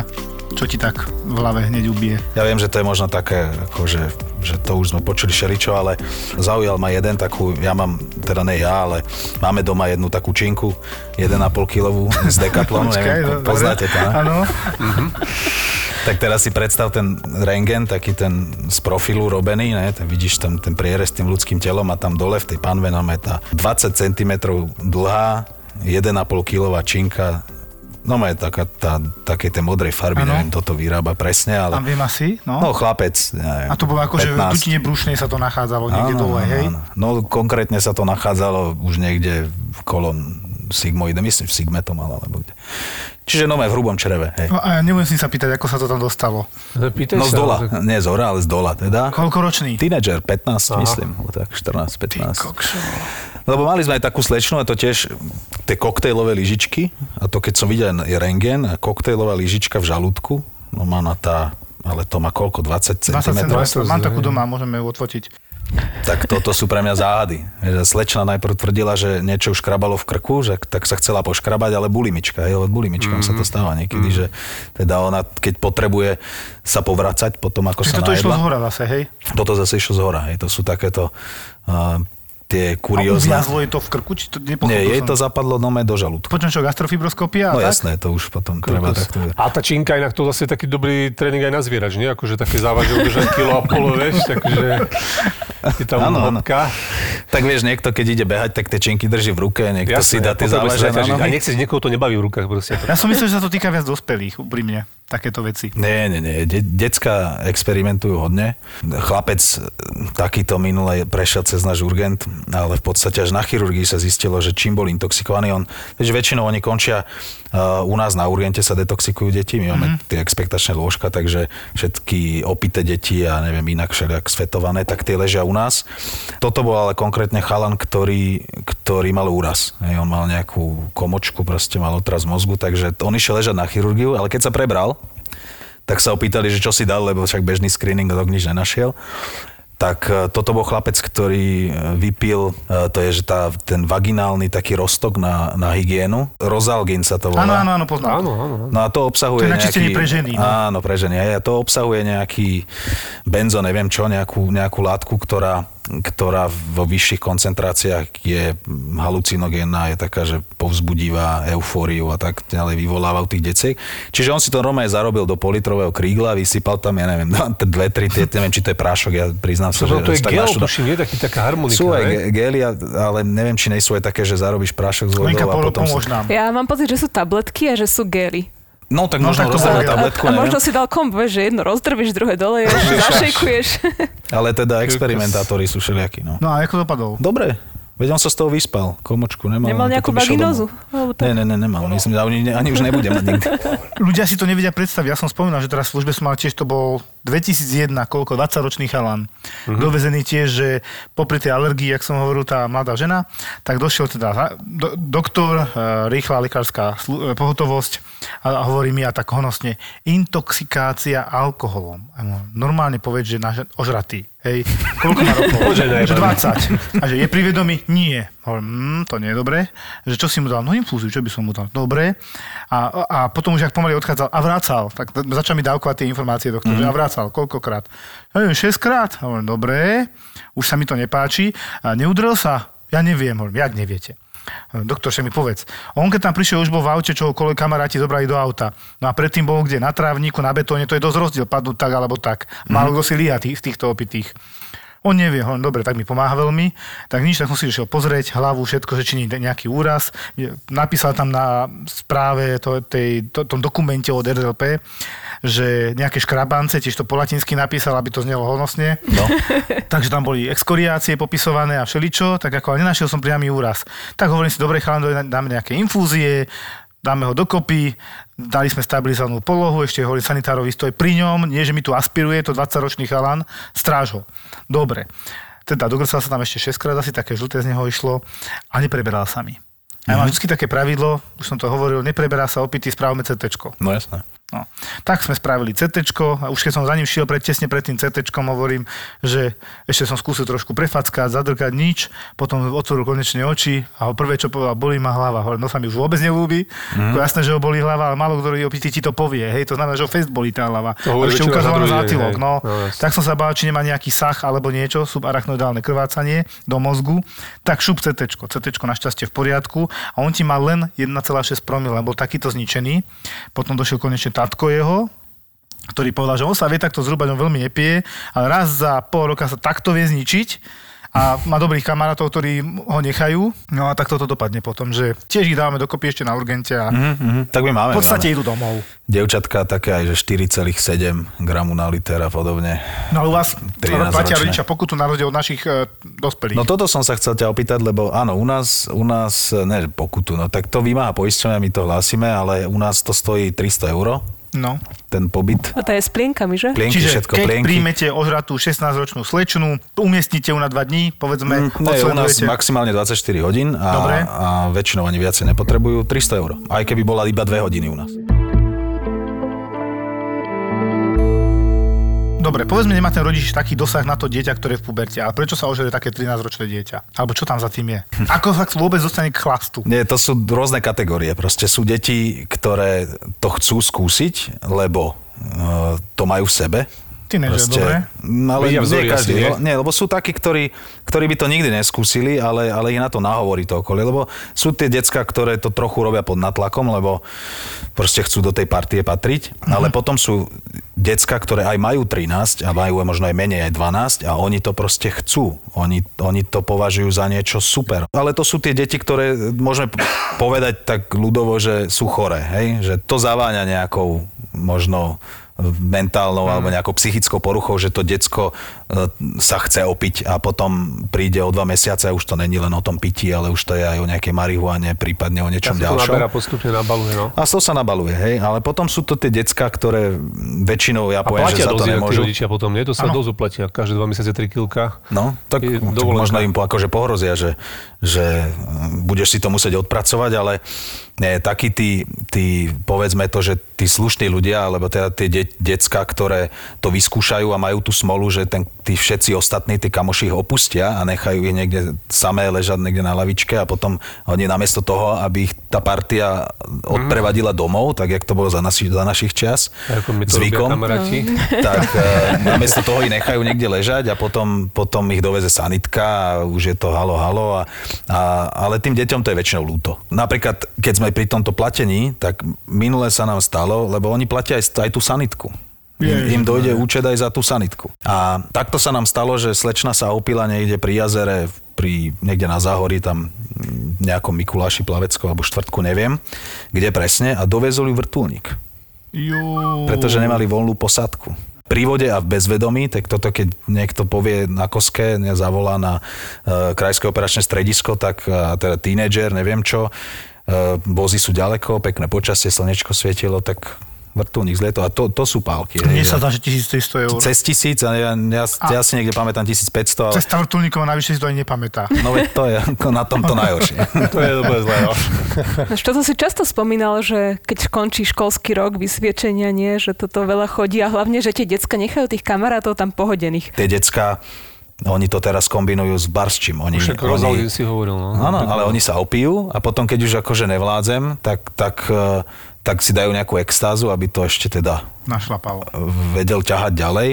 S2: čo ti tak v hlave hneď ubije.
S5: Ja viem, že to je možno také akože že to už sme počuli šeličo, ale zaujal ma jeden takú, ja mám, teda ne ja, ale máme doma jednu takú činku, 1,5 kilovú z Decathlonu, neviem,
S2: dobre.
S5: poznáte to?
S2: Áno.
S5: Tak teraz si predstav ten rengen, taký ten z profilu robený, ne? Ten, vidíš tam ten prierez tým ľudským telom a tam dole v tej panve nám je tá 20 cm dlhá, 1,5 kilová činka, no je taká, tá, také tej modrej farby,
S2: Áno.
S5: neviem, toto vyrába presne, ale...
S2: Tam viem asi, no.
S5: No chlapec, neviem,
S2: A to bolo ako, že v
S5: 15.
S2: dutine brúšnej sa to nachádzalo niekde
S5: Áno,
S2: dole, hej?
S5: áno. No konkrétne sa to nachádzalo už niekde v kolom sigmoide, myslím v Sigme to mal, alebo kde. Čiže no v hrubom čreve, hej.
S2: No a ja nemusím sa pýtať, ako sa to tam dostalo.
S3: Pýtaj
S5: No z dola,
S3: tak-
S5: nie z hora, ale z dola teda.
S2: Koľko ročný?
S5: Tínedžer, 15
S3: Aha.
S5: myslím, tak 14,
S2: Ty
S5: 15.
S2: kokšo.
S5: Lebo mali sme aj takú slečnu a to tiež tie koktejlové lyžičky a to keď som videl je rengen a koktejlová lyžička v žalúdku, no má na tá, ale to má koľko, 20
S2: 20
S5: cm?
S2: cm. Mám takú doma, môžeme ju odfotiť.
S5: Tak toto sú pre mňa záhady. Že Slečna najprv tvrdila, že niečo už škrabalo v krku, že tak sa chcela poškrabať, ale bulimička, lebo bulimičkám sa to stáva niekedy, že teda ona, keď potrebuje sa povracať potom, ako
S2: Čiže
S5: sa
S2: toto išlo z
S5: najedla,
S2: hora zase, hej?
S5: toto zase išlo z hora. Hej. To sú takéto uh, tie
S2: A
S5: kuriózne...
S2: uviazlo je to v krku? Či to
S5: Nie, jej
S2: som.
S5: to zapadlo nome do žalúdka.
S2: Počujem čo, gastrofibroskopia? a
S5: No
S2: tak?
S5: jasné, to už potom treba
S3: Kokos.
S5: takto...
S3: A tá činka inak to zase je taký dobrý tréning aj na zvierač, nie? Akože také závažné udržať kilo a polo, vieš, takže je tam
S5: áno.
S3: hĺbka.
S5: Tak vieš, niekto keď ide behať, tak tie činky drží v ruke, niekto si
S3: Jasné,
S5: dá tie závažné na
S3: zaťažiť. A
S5: nohy.
S3: nechceš, niekoho to nebaví v rukách proste.
S2: Ja som myslel, že sa to týka viac dospelých, úprimne, takéto veci.
S5: Nie, nie, nie. De- decka experimentujú hodne. Chlapec e, takýto minule prešiel cez náš urgent, ale v podstate až na chirurgii sa zistilo, že čím bol intoxikovaný on. Takže väčšinou oni končia uh, u nás na urgente sa detoxikujú deti, my máme tie expektačné lôžka, takže všetky opité deti a neviem inak všelijak svetované, tak tie ležia u nás. Toto bol ale konkrétne chalan, ktorý, ktorý mal úraz. Hej, on mal nejakú komočku, proste mal otraz mozgu, takže on išiel ležať na chirurgiu, ale keď sa prebral, tak sa opýtali, že čo si dal, lebo však bežný screening rok nič nenašiel. Tak e, toto bol chlapec, ktorý e, vypil, e, to je, že tá, ten vaginálny taký roztok na, na hygienu. Rozalgin sa to volá.
S2: Áno, áno, áno, poznám.
S3: Áno, áno.
S5: No a to obsahuje
S2: To je
S5: nejaký...
S2: pre ženy, no.
S5: Áno, pre ženy. A to obsahuje nejaký benzo, neviem čo, nejakú, nejakú látku, ktorá, ktorá vo vyšších koncentráciách je halucinogénna, je taká, že povzbudivá eufóriu a tak ďalej vyvoláva u tých deciek. Čiže on si to normálne zarobil do politrového krígla, vysypal tam, ja neviem, dve, tri, tie, neviem, či to je prášok, ja priznám sa,
S3: To, to je
S5: že tak
S3: gel, tuším, nie taký taká harmonika,
S5: Sú aj
S3: ne?
S5: gely, ale neviem, či nejsú aj také, že zarobíš prášok z vodou a
S2: po-
S5: potom... Sa...
S6: Ja mám pocit, že sú tabletky a že sú gely.
S5: No tak
S2: No,
S5: možno
S2: tak bolo-
S5: tabletku,
S6: a
S5: neviem.
S6: možno si dal kombo, že jedno rozdrvíš, druhé doleješ, zašejkuješ.
S5: Ale teda experimentátori sú všelijakí, no.
S2: No a ako dopadol?
S5: Dobre, veď on sa z toho vyspal. Komočku nemal.
S6: Nemal nejakú vaginózu?
S5: Ne, ne, ne, nemal. Myslím, že ani, ani už nebude mať nikdy.
S2: Ľudia si to nevedia predstaviť. Ja som spomínal, že teraz v službe som mal tiež, to bol 2001, koľko, 20-ročný chalan. Uh-huh. Dovezený tiež, že popri tej alergii, jak som hovoril, tá mladá žena, tak došiel teda do, doktor, e, rýchla lekárska e, pohotovosť a, a hovorí mi a tak honosne, intoxikácia alkoholom. Normálne povedz, že naž- ožratý. Hej, koľko má rokov?
S3: Bože,
S2: že
S3: najmä.
S2: 20. A že je pri vedomí? Nie. Hovorím, mm, to nie je dobré. Že čo si mu dal? No infúziu, čo by som mu dal? Dobre. A, a potom už ak pomaly odchádzal a vracal, tak začal mi dávkovať tie informácie doktor, mm. že a vracal, koľkokrát? Ja neviem, 6 krát. Hovorím, dobre, už sa mi to nepáči. A neudrel sa? Ja neviem, hovorím, jak neviete. Hovorím, Doktor, mi povedz. On keď tam prišiel, už bol v aute, čo ho kolegy kamaráti zobrali do auta. No a predtým bol kde? Na trávniku, na betóne, to je dosť rozdiel, padnúť tak alebo tak. Málo kto si líha tých, z týchto opitých. On nevie, hovorím, dobre, tak mi pomáha veľmi. Tak nič, tak som si išiel pozrieť hlavu, všetko, že či nie nejaký úraz. Napísal tam na správe, to, tej, to, tom dokumente od RLP, že nejaké škrabance, tiež to po latinsky napísal, aby to znelo honosne.
S5: No.
S2: Takže tam boli exkoriácie popisované a všeličo, tak ako ale nenašiel som priamy úraz. Tak hovorím si, dobre, chalandovi, dáme nejaké infúzie, dáme ho dokopy, dali sme stabilizovanú polohu, ešte hovorím sanitárovi stoj pri ňom, nie že mi tu aspiruje, to 20-ročný chalan, stráž ho. Dobre. Teda dogrcal sa tam ešte 6 krát, asi také žlté z neho išlo a nepreberal sa mi. A ja mám vždy také pravidlo, už som to hovoril, nepreberá sa opity, správame CT.
S5: No jasné.
S2: No. Tak sme spravili CT a už keď som za ním šiel pred, tesne pred tým CT, hovorím, že ešte som skúsil trošku prefackať, zadrkať nič, potom otvoril konečne oči a ho prvé, čo povedal, bolí ma hlava. Hovorím, no sa mi už vôbec neľúbi. Mm. Jasné, že ho bolí hlava, ale málo opiti ti to povie. Hej, to znamená, že ho fest bolí tá hlava.
S3: To
S2: ešte ukazoval
S3: na hej.
S2: No.
S3: No,
S2: tak som sa bál, či nemá nejaký sach alebo niečo, subarachnoidálne krvácanie do mozgu. Tak šup CT. CT našťastie v poriadku a on ti má len 1,6 promile, lebo takýto zničený. Potom došiel konečne tatko jeho, ktorý povedal, že on sa vie takto zhrubať, on veľmi nepije, ale raz za pol roka sa takto vie zničiť a má dobrých kamarátov, ktorí ho nechajú. No a takto to dopadne potom, že tiež ich dávame dokopy ešte na urgente a
S5: Mhm, mhm. Tak my máme.
S2: v podstate
S5: máme.
S2: idú domov.
S5: Dievčatka také aj, že 4,7 gramu na liter a podobne.
S2: No ale u vás
S5: 13
S2: platia rodičia pokutu na rozdiel od našich e, dospelých.
S5: No toto som sa chcel ťa opýtať, lebo áno, u nás, u nás ne pokutu, no tak to vymáha poisťovňa, my to hlásime, ale u nás to stojí 300 eur,
S2: no.
S5: ten pobyt.
S6: A to je s plienkami, že?
S5: Plienky,
S2: Čiže
S5: všetko,
S2: keď
S5: plienky.
S2: príjmete ožratú 16-ročnú slečnu, umiestnite ju na 2 dní, povedzme,
S5: Mm, Ne, u nás maximálne 24 hodín a,
S2: Dobre.
S5: a väčšinou ani viacej nepotrebujú 300 eur. Aj keby bola iba 2 hodiny u nás.
S2: Dobre, povedzme, nemá ten rodič taký dosah na to dieťa, ktoré je v puberte, ale prečo sa ožere také 13-ročné dieťa? Alebo čo tam za tým je? Ako sa vôbec dostane k chlastu?
S5: Nie, to sú rôzne kategórie. Proste sú deti, ktoré to chcú skúsiť, lebo uh, to majú v sebe.
S2: Tínedžer, dobre.
S5: no, ale nie každý.
S3: asi, nie?
S5: nie, lebo sú takí, ktorí, ktorí by to nikdy neskúsili, ale, ale ich na to nahovorí to okolie. Lebo sú tie decka, ktoré to trochu robia pod natlakom, lebo proste chcú do tej partie patriť.
S2: Mhm.
S5: Ale potom sú decka, ktoré aj majú 13 a majú možno aj menej aj 12 a oni to proste chcú. Oni, oni to považujú za niečo super. Ale to sú tie deti, ktoré môžeme povedať tak ľudovo, že sú choré. Hej? Že to zaváňa nejakou možno mentálnou alebo nejakou psychickou poruchou, že to decko e, sa chce opiť a potom príde o dva mesiace a už to není len o tom pití, ale už to je aj o nejakej marihuane, prípadne o niečom
S3: Ja to
S5: ďalšom.
S3: naberá postupne nabaluje, no.
S5: A to sa nabaluje, hej, ale potom sú to tie decka, ktoré väčšinou, ja
S3: A
S5: poviem, že za to nemôžu.
S3: rodičia potom, nie? To sa dosť uplatia, každé dva mesiace 3 kilka.
S5: No, tak tak možno im po, akože pohrozia, že, že mm, budeš si to musieť odpracovať, ale nie, takí tí, tí, povedzme to, že tí slušní ľudia, alebo teda tie de- decka, ktoré to vyskúšajú a majú tú smolu, že ten, tí všetci ostatní, tí kamoši ich opustia a nechajú ich niekde samé ležať niekde na lavičke a potom oni namiesto toho, aby ich tá partia odprevadila domov, tak jak to bolo za, nasi, za našich čias,
S3: Ako to robia
S5: zvykom,
S3: kamaráti.
S5: tak e, namiesto toho ich nechajú niekde ležať a potom, potom ich doveze sanitka a už je to halo, halo. A, a, ale tým deťom to je väčšinou ľúto. Napríklad, keď sme pri tomto platení, tak minule sa nám stalo, lebo oni platia aj, aj tú sanitku. Im, im dojde účet aj za tú sanitku. A takto sa nám stalo, že slečna sa opila niekde pri jazere, pri, niekde na záhorí, tam mm, nejakom Mikuláši Plavecko alebo štvrtku, neviem, kde presne, a dovezol ju vrtulník
S2: Jú.
S5: pretože nemali voľnú posádku. Pri vode a v bezvedomí, tak toto keď niekto povie na koske, zavolá na e, krajské operačné stredisko, tak a teda tínedžer, neviem čo, e, vozy sú ďaleko, pekné počasie, slnečko svietilo, tak vrtulník zlietol. A to, to sú pálky.
S2: Mne sa zdá, že 1300 eur.
S5: Cez tisíc, a ja, ja, ja si niekde pamätám 1500, ale
S2: Cesta vrtulníkov navyše si to ani nepamätá.
S5: no veď to je na tomto najhoršie.
S3: To je dobré zlé, no.
S6: Čo to si často spomínal, že keď končí školský rok, vysviečenia nie, že toto veľa chodí a hlavne, že tie decka nechajú tých kamarátov tam pohodených.
S5: Tie decka, oni to teraz kombinujú s barsčím. Oni,
S3: Však Rozalín si hovoril, no.
S5: Áno, ale
S3: no.
S5: oni sa opijú a potom, keď už akože nevládzem, tak, tak, e, tak si dajú nejakú extázu, aby to ešte teda
S2: Našlapalo.
S5: vedel ťahať ďalej.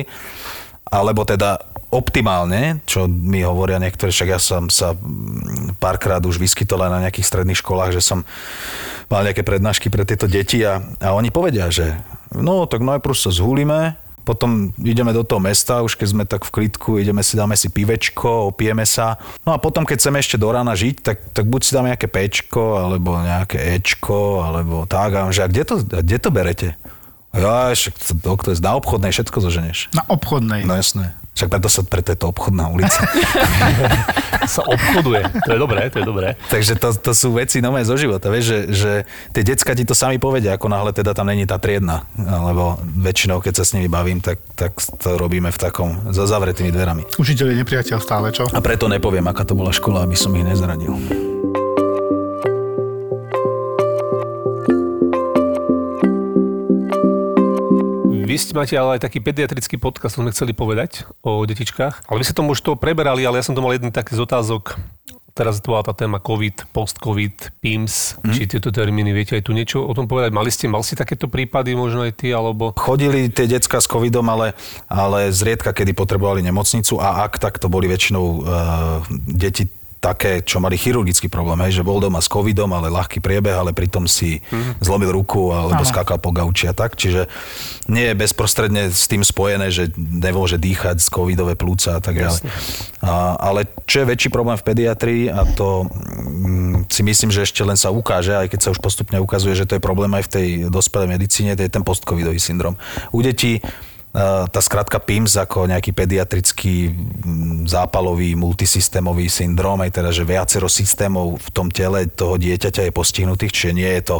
S5: Alebo teda optimálne, čo mi hovoria niektorí, však ja som sa mm, párkrát už vyskytol aj na nejakých stredných školách, že som mal nejaké prednášky pre tieto deti a, a oni povedia, že no tak najprv sa zhulíme, potom ideme do toho mesta, už keď sme tak v klidku, ideme si, dáme si pivečko, opijeme sa. No a potom, keď chceme ešte do rána žiť, tak, tak buď si dáme nejaké pečko, alebo nejaké ečko, alebo tak. A že a kde to, a kde to berete? Ja, však to, to, je na obchodnej, všetko zoženeš.
S2: Na obchodnej.
S5: No jasné. Však preto, sa, preto je to obchodná ulica.
S3: Sa obchoduje. To je dobré, to je dobré.
S5: Takže to, to sú veci nové zo života. Vieš, že, že tie decka ti to sami povedia, ako náhle teda tam není tá triedna. Lebo väčšinou, keď sa s nimi bavím, tak, tak to robíme v takom, za zavretými dverami.
S2: Učiteľ je nepriateľ stále, čo?
S5: A preto nepoviem, aká to bola škola, aby som ich nezradil.
S3: ste máte ale aj taký pediatrický podcast, to sme chceli povedať o detičkách. Ale vy ste to už to preberali, ale ja som to mal jeden taký z otázok. Teraz bola tá téma COVID, post-COVID, PIMS, mm. či tieto termíny, viete aj tu niečo o tom povedať? Mali ste, mal si takéto prípady možno aj ty, alebo...
S5: Chodili tie decka s covidom, ale, ale zriedka, kedy potrebovali nemocnicu a ak, tak to boli väčšinou uh, deti také, čo mali chirurgický problém, hej, že bol doma s covidom, ale ľahký priebeh, ale pritom si mm-hmm. zlomil ruku alebo ano. skákal po gauči a tak. Čiže nie je bezprostredne s tým spojené, že nemôže dýchať z covidové plúca a tak ďalej. Ale čo je väčší problém v pediatrii a to mm, si myslím, že ešte len sa ukáže, aj keď sa už postupne ukazuje, že to je problém aj v tej dospelej medicíne, to je ten postcovidový syndrom. U detí tá skratka PIMS ako nejaký pediatrický zápalový multisystémový syndrom, aj teda, že viacero systémov v tom tele toho dieťaťa je postihnutých, čiže nie je to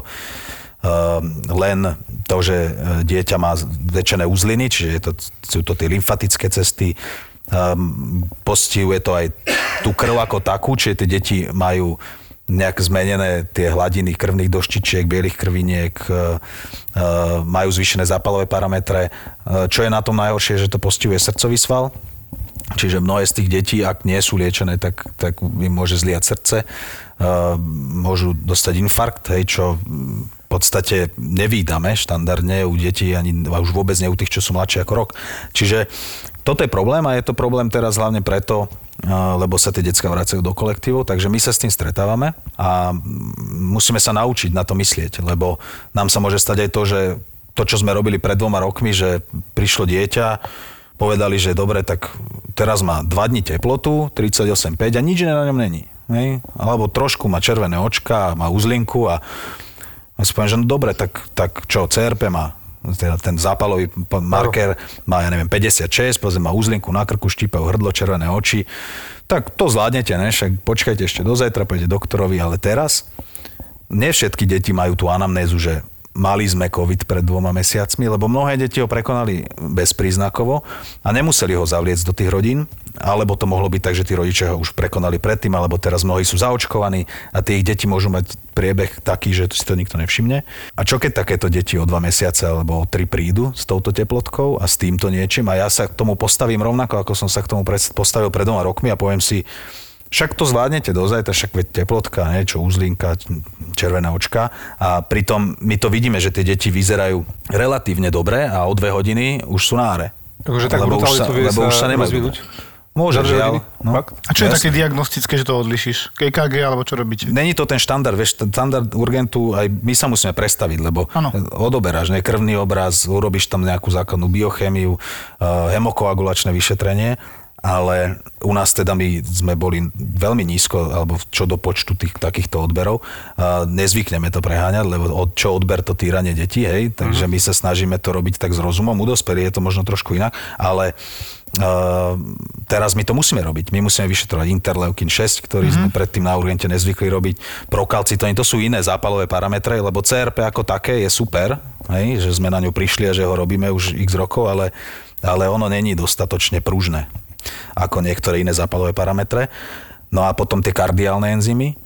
S5: len to, že e, dieťa má väčšené uzliny, čiže je to, sú to tie lymfatické cesty, postihuje to aj tú krv ako takú, čiže tie deti majú nejak zmenené tie hladiny krvných doštičiek, bielých krviniek, e, e, majú zvýšené zápalové parametre. E, čo je na tom najhoršie, že to postihuje srdcový sval, Čiže mnohé z tých detí, ak nie sú liečené, tak, tak im môže zliať srdce. Môžu dostať infarkt, hej, čo v podstate nevídame štandardne u detí, ani už vôbec nie u tých, čo sú mladšie ako rok. Čiže toto je problém a je to problém teraz hlavne preto, lebo sa tie decka vracajú do kolektívu, takže my sa s tým stretávame a musíme sa naučiť na to myslieť, lebo nám sa môže stať aj to, že to, čo sme robili pred dvoma rokmi, že prišlo dieťa, povedali, že dobre, tak teraz má 2 dní teplotu, 38,5 a nič na ňom není. Hej? Alebo trošku má červené očka, má uzlinku a, a si poviem, že no dobre, tak, tak čo, CRP má teda ten zápalový marker má, ja neviem, 56, pozrie má uzlinku na krku, štípajú hrdlo, červené oči. Tak to zvládnete, ne? Však počkajte ešte do zajtra, pôjdete doktorovi, ale teraz nie všetky deti majú tú anamnézu, že mali sme COVID pred dvoma mesiacmi, lebo mnohé deti ho prekonali bezpríznakovo a nemuseli ho zavliecť do tých rodín, alebo to mohlo byť tak, že tí rodičia ho už prekonali predtým, alebo teraz mnohí sú zaočkovaní a tie ich deti môžu mať priebeh taký, že si to nikto nevšimne. A čo keď takéto deti o dva mesiace alebo o tri prídu s touto teplotkou a s týmto niečím a ja sa k tomu postavím rovnako, ako som sa k tomu postavil pred dvoma rokmi a poviem si, však to zvládnete do zajtra, však veď teplotka, niečo, uzlinka, červená očka. A pritom my to vidíme, že tie deti vyzerajú relatívne dobre a o dve hodiny už sú náre.
S3: Takže tak lebo už sa, to vie lebo sa, už sa nemajú.
S5: Môže, žiaľ.
S2: No. A čo je také diagnostické, že to odlišíš? KKG alebo čo robíte?
S5: Není to ten štandard, vieš, ten štandard urgentu, aj my sa musíme prestaviť, lebo ano. odoberáš ne, krvný obraz, urobíš tam nejakú základnú biochémiu, uh, hemokoagulačné vyšetrenie ale u nás teda my sme boli veľmi nízko, alebo čo do počtu tých takýchto odberov. Nezvykneme to preháňať, lebo od, čo odber to týranie detí, hej, takže uh-huh. my sa snažíme to robiť tak s rozumom. U dospelých je to možno trošku inak, ale Uh, teraz my to musíme robiť. My musíme vyšetrovať interleukin 6, ktorý mm-hmm. sme predtým na urgente nezvykli robiť. Prokalcitóny, to sú iné zápalové parametre, lebo CRP ako také je super, hej, že sme na ňu prišli a že ho robíme už x rokov, ale, ale ono není dostatočne pružné ako niektoré iné zápalové parametre. No a potom tie kardiálne enzymy,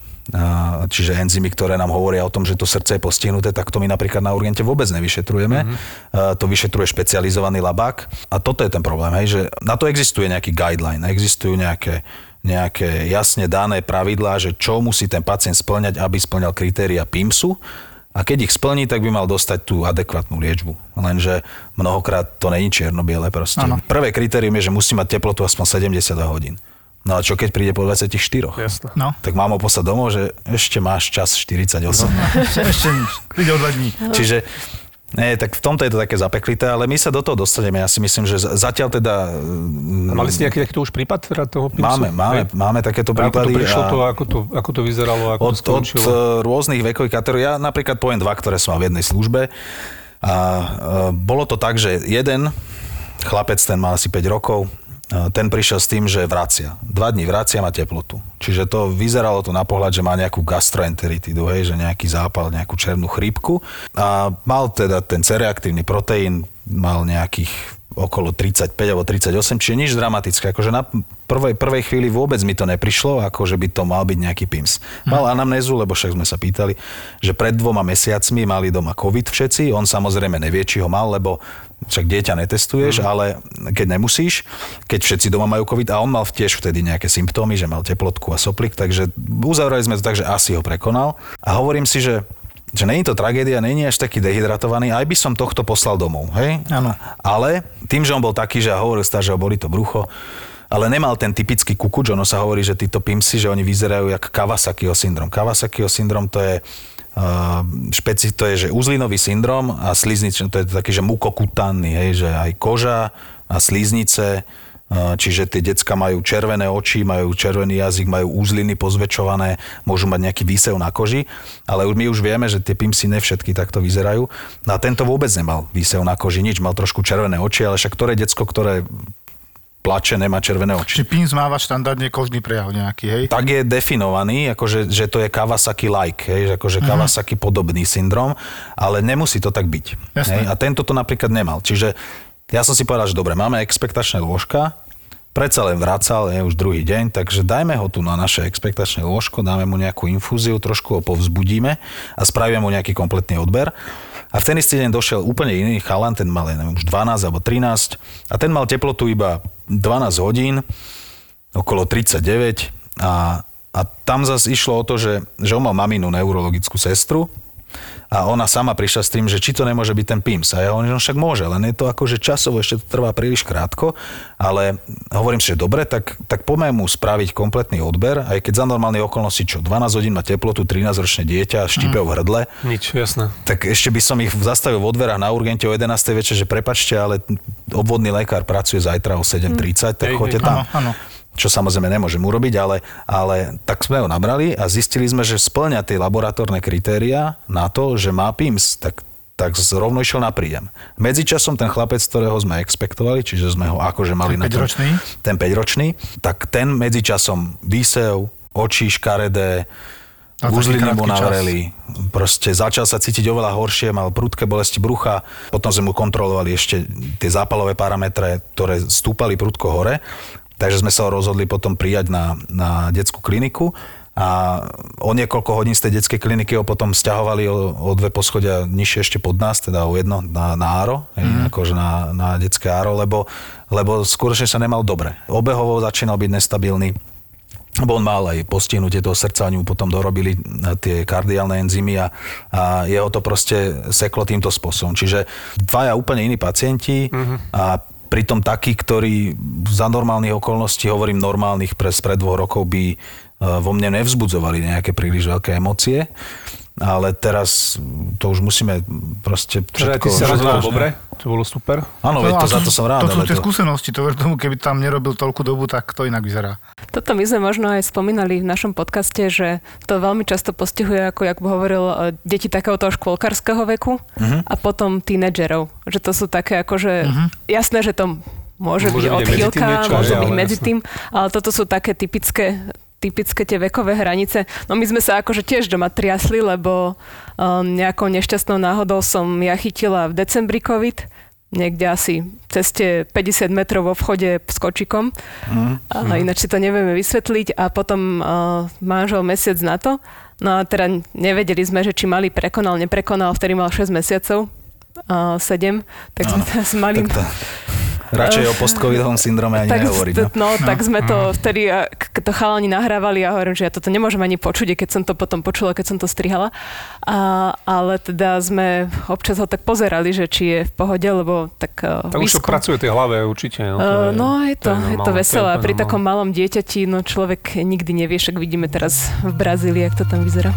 S5: čiže enzymy, ktoré nám hovoria o tom, že to srdce je postihnuté, tak to my napríklad na urgente vôbec nevyšetrujeme. Mm-hmm. To vyšetruje špecializovaný labák. A toto je ten problém, hej, že na to existuje nejaký guideline, existujú nejaké nejaké jasne dané pravidlá, že čo musí ten pacient splňať, aby splňal kritéria PIMSu a keď ich splní, tak by mal dostať tú adekvátnu liečbu. Lenže mnohokrát to není čierno-biele proste. Ano. Prvé kritérium je, že musí mať teplotu aspoň 70 hodín. No a čo keď príde po 24?
S3: Jasne.
S2: No.
S5: Tak mám poslať domov, že ešte máš čas 48. No,
S2: ešte príde o dva dní.
S5: Čiže nie, tak v tomto je to také zapeklité, ale my sa do toho dostaneme. Ja si myslím, že zatiaľ teda...
S3: A mali ste nejaký takýto už prípad teda toho PIMSu?
S5: Máme, máme, máme takéto prípady.
S3: Ako to prišlo, a... to, ako, to, ako to vyzeralo, ako
S5: od,
S3: to
S5: od e, rôznych vekových kategórií. Ja napríklad poviem dva, ktoré som mal v jednej službe. A, a e, bolo to tak, že jeden chlapec, ten mal asi 5 rokov, ten prišiel s tým, že vracia. Dva dní vracia má teplotu. Čiže to vyzeralo to na pohľad, že má nejakú gastroenteritidu, hej, že nejaký zápal, nejakú černú chrípku. A mal teda ten cereaktívny proteín, mal nejakých okolo 35 alebo 38, čiže nič dramatické. Akože na prvej, prvej chvíli vôbec mi to neprišlo, ako že by to mal byť nejaký PIMS. Mal anamnézu, lebo však sme sa pýtali, že pred dvoma mesiacmi mali doma COVID všetci, on samozrejme nevie, či ho mal, lebo však dieťa netestuješ, mm. ale keď nemusíš, keď všetci doma majú COVID a on mal tiež vtedy nejaké symptómy, že mal teplotku a soplik, takže uzavreli sme to tak, že asi ho prekonal. A hovorím si, že že není to tragédia, není až taký dehydratovaný, aj by som tohto poslal domov, hej?
S2: Áno.
S5: Ale tým, že on bol taký, že hovoril stále, že ho boli to brucho, ale nemal ten typický kukuč, ono sa hovorí, že títo pimsi, že oni vyzerajú jak Kawasakiho syndrom. Kawasakiho syndrom to je špeci, to je, že uzlinový syndrom a sliznice, to je taký, že mukokutánny, hej, že aj koža a sliznice, uh, čiže tie decka majú červené oči, majú červený jazyk, majú úzliny pozväčšované, môžu mať nejaký výsev na koži, ale my už vieme, že tie pimsy ne všetky takto vyzerajú. No a tento vôbec nemal výsev na koži, nič, mal trošku červené oči, ale však ktoré decko, ktoré plače, nemá červené oči.
S2: Čiže PINS máva štandardne kožný prejav nejaký, hej?
S5: Tak je definovaný, akože, že to je Kawasaki-like, hej, že akože uh-huh. Kawasaki podobný syndrom, ale nemusí to tak byť. Hej, a tento to napríklad nemal. Čiže ja som si povedal, že dobre, máme expektačné lôžka, predsa len vracal, je už druhý deň, takže dajme ho tu na naše expektačné lôžko, dáme mu nejakú infúziu, trošku ho povzbudíme a spravíme mu nejaký kompletný odber. A v ten istý deň došiel úplne iný chalan, ten mal neviem, už 12 alebo 13 a ten mal teplotu iba 12 hodín, okolo 39 a, a tam zase išlo o to, že, že on mal maminu neurologickú sestru a ona sama prišla s tým, že či to nemôže byť ten PIMS. A ja hovorím, že však môže, len je to akože časovo ešte to trvá príliš krátko, ale hovorím si, že dobre, tak, tak poďme mu spraviť kompletný odber, aj keď za normálne okolnosti, čo 12 hodín má teplotu, 13-ročné dieťa, štípe v hrdle.
S3: Nič, jasné.
S5: Tak ešte by som ich zastavil v odverách na urgente o 11. večer, že prepačte, ale obvodný lekár pracuje zajtra o 7.30, tak choďte tam.
S2: Áno, áno
S5: čo samozrejme nemôžem urobiť, ale, ale tak sme ho nabrali a zistili sme, že splňa tie laboratórne kritéria na to, že má PIMS, tak tak rovno išiel na príjem. Medzičasom ten chlapec, ktorého sme expektovali, čiže sme ho akože mali
S2: ten
S5: na ten, ten 5-ročný, tak ten medzičasom výsev, oči škaredé, Uzliny mu navreli, proste začal sa cítiť oveľa horšie, mal prudké bolesti brucha, potom sme mu kontrolovali ešte tie zápalové parametre, ktoré stúpali prudko hore Takže sme sa rozhodli potom prijať na, na detskú kliniku a o niekoľko hodín z tej detskej kliniky ho potom stiahovali o, o dve poschodia nižšie ešte pod nás, teda o jedno na, na áro, mm. akože na, na detské áro, lebo, lebo skutočne sa nemal dobre. Obehovo začínal byť nestabilný, lebo on mal aj postihnutie toho srdca, oni mu potom dorobili tie kardiálne enzymy a, a jeho to proste seklo týmto spôsobom. Čiže dvaja úplne iní pacienti mm-hmm. a pritom takí, ktorí za normálnych okolností, hovorím normálnych, pre spred dvoch rokov by e, vo mne nevzbudzovali nejaké príliš veľké emócie ale teraz to už musíme proste všetko...
S3: Ty si rozhodol dobre, to bolo super.
S5: Áno, no, to, za to som rád.
S2: To sú tie to... skúsenosti, to tomu, keby tam nerobil toľku dobu, tak to inak vyzerá.
S6: Toto my sme možno aj spomínali v našom podcaste, že to veľmi často postihuje, ako jak hovoril, e, deti takého toho škôlkarského veku uh-huh. a potom tínedžerov. Že to sú také akože, uh-huh. jasné, že to môže, môže byť odchýlka, môže byť medzi tým, ale toto sú také typické typické tie vekové hranice. No my sme sa akože tiež doma triasli, lebo um, nejakou nešťastnou náhodou som ja chytila v decembri COVID, niekde asi ceste 50 metrov vo vchode s kočikom. Mm, a ináč si to nevieme vysvetliť. A potom uh, manžel mesiac na to. No a teda nevedeli sme, že či mali prekonal, neprekonal, vtedy mal 6 mesiacov, uh, 7. Tak sme teraz mali... Tak to...
S5: Radšej o postcovidovom syndrome ani tak, nehovoriť. No.
S6: no, tak sme to vtedy, keď to chalani nahrávali a hovorím, že ja toto nemôžem ani počuť, keď som to potom počula, keď som to strihala. A, ale teda sme občas ho tak pozerali, že či je v pohode, lebo tak
S3: Tak už to pracuje tej hlave určite.
S6: No, to je, no je to, to je, je to veselé. A pri takom malom dieťati, no človek nikdy nevie, však vidíme teraz v Brazílii, jak to tam vyzerá.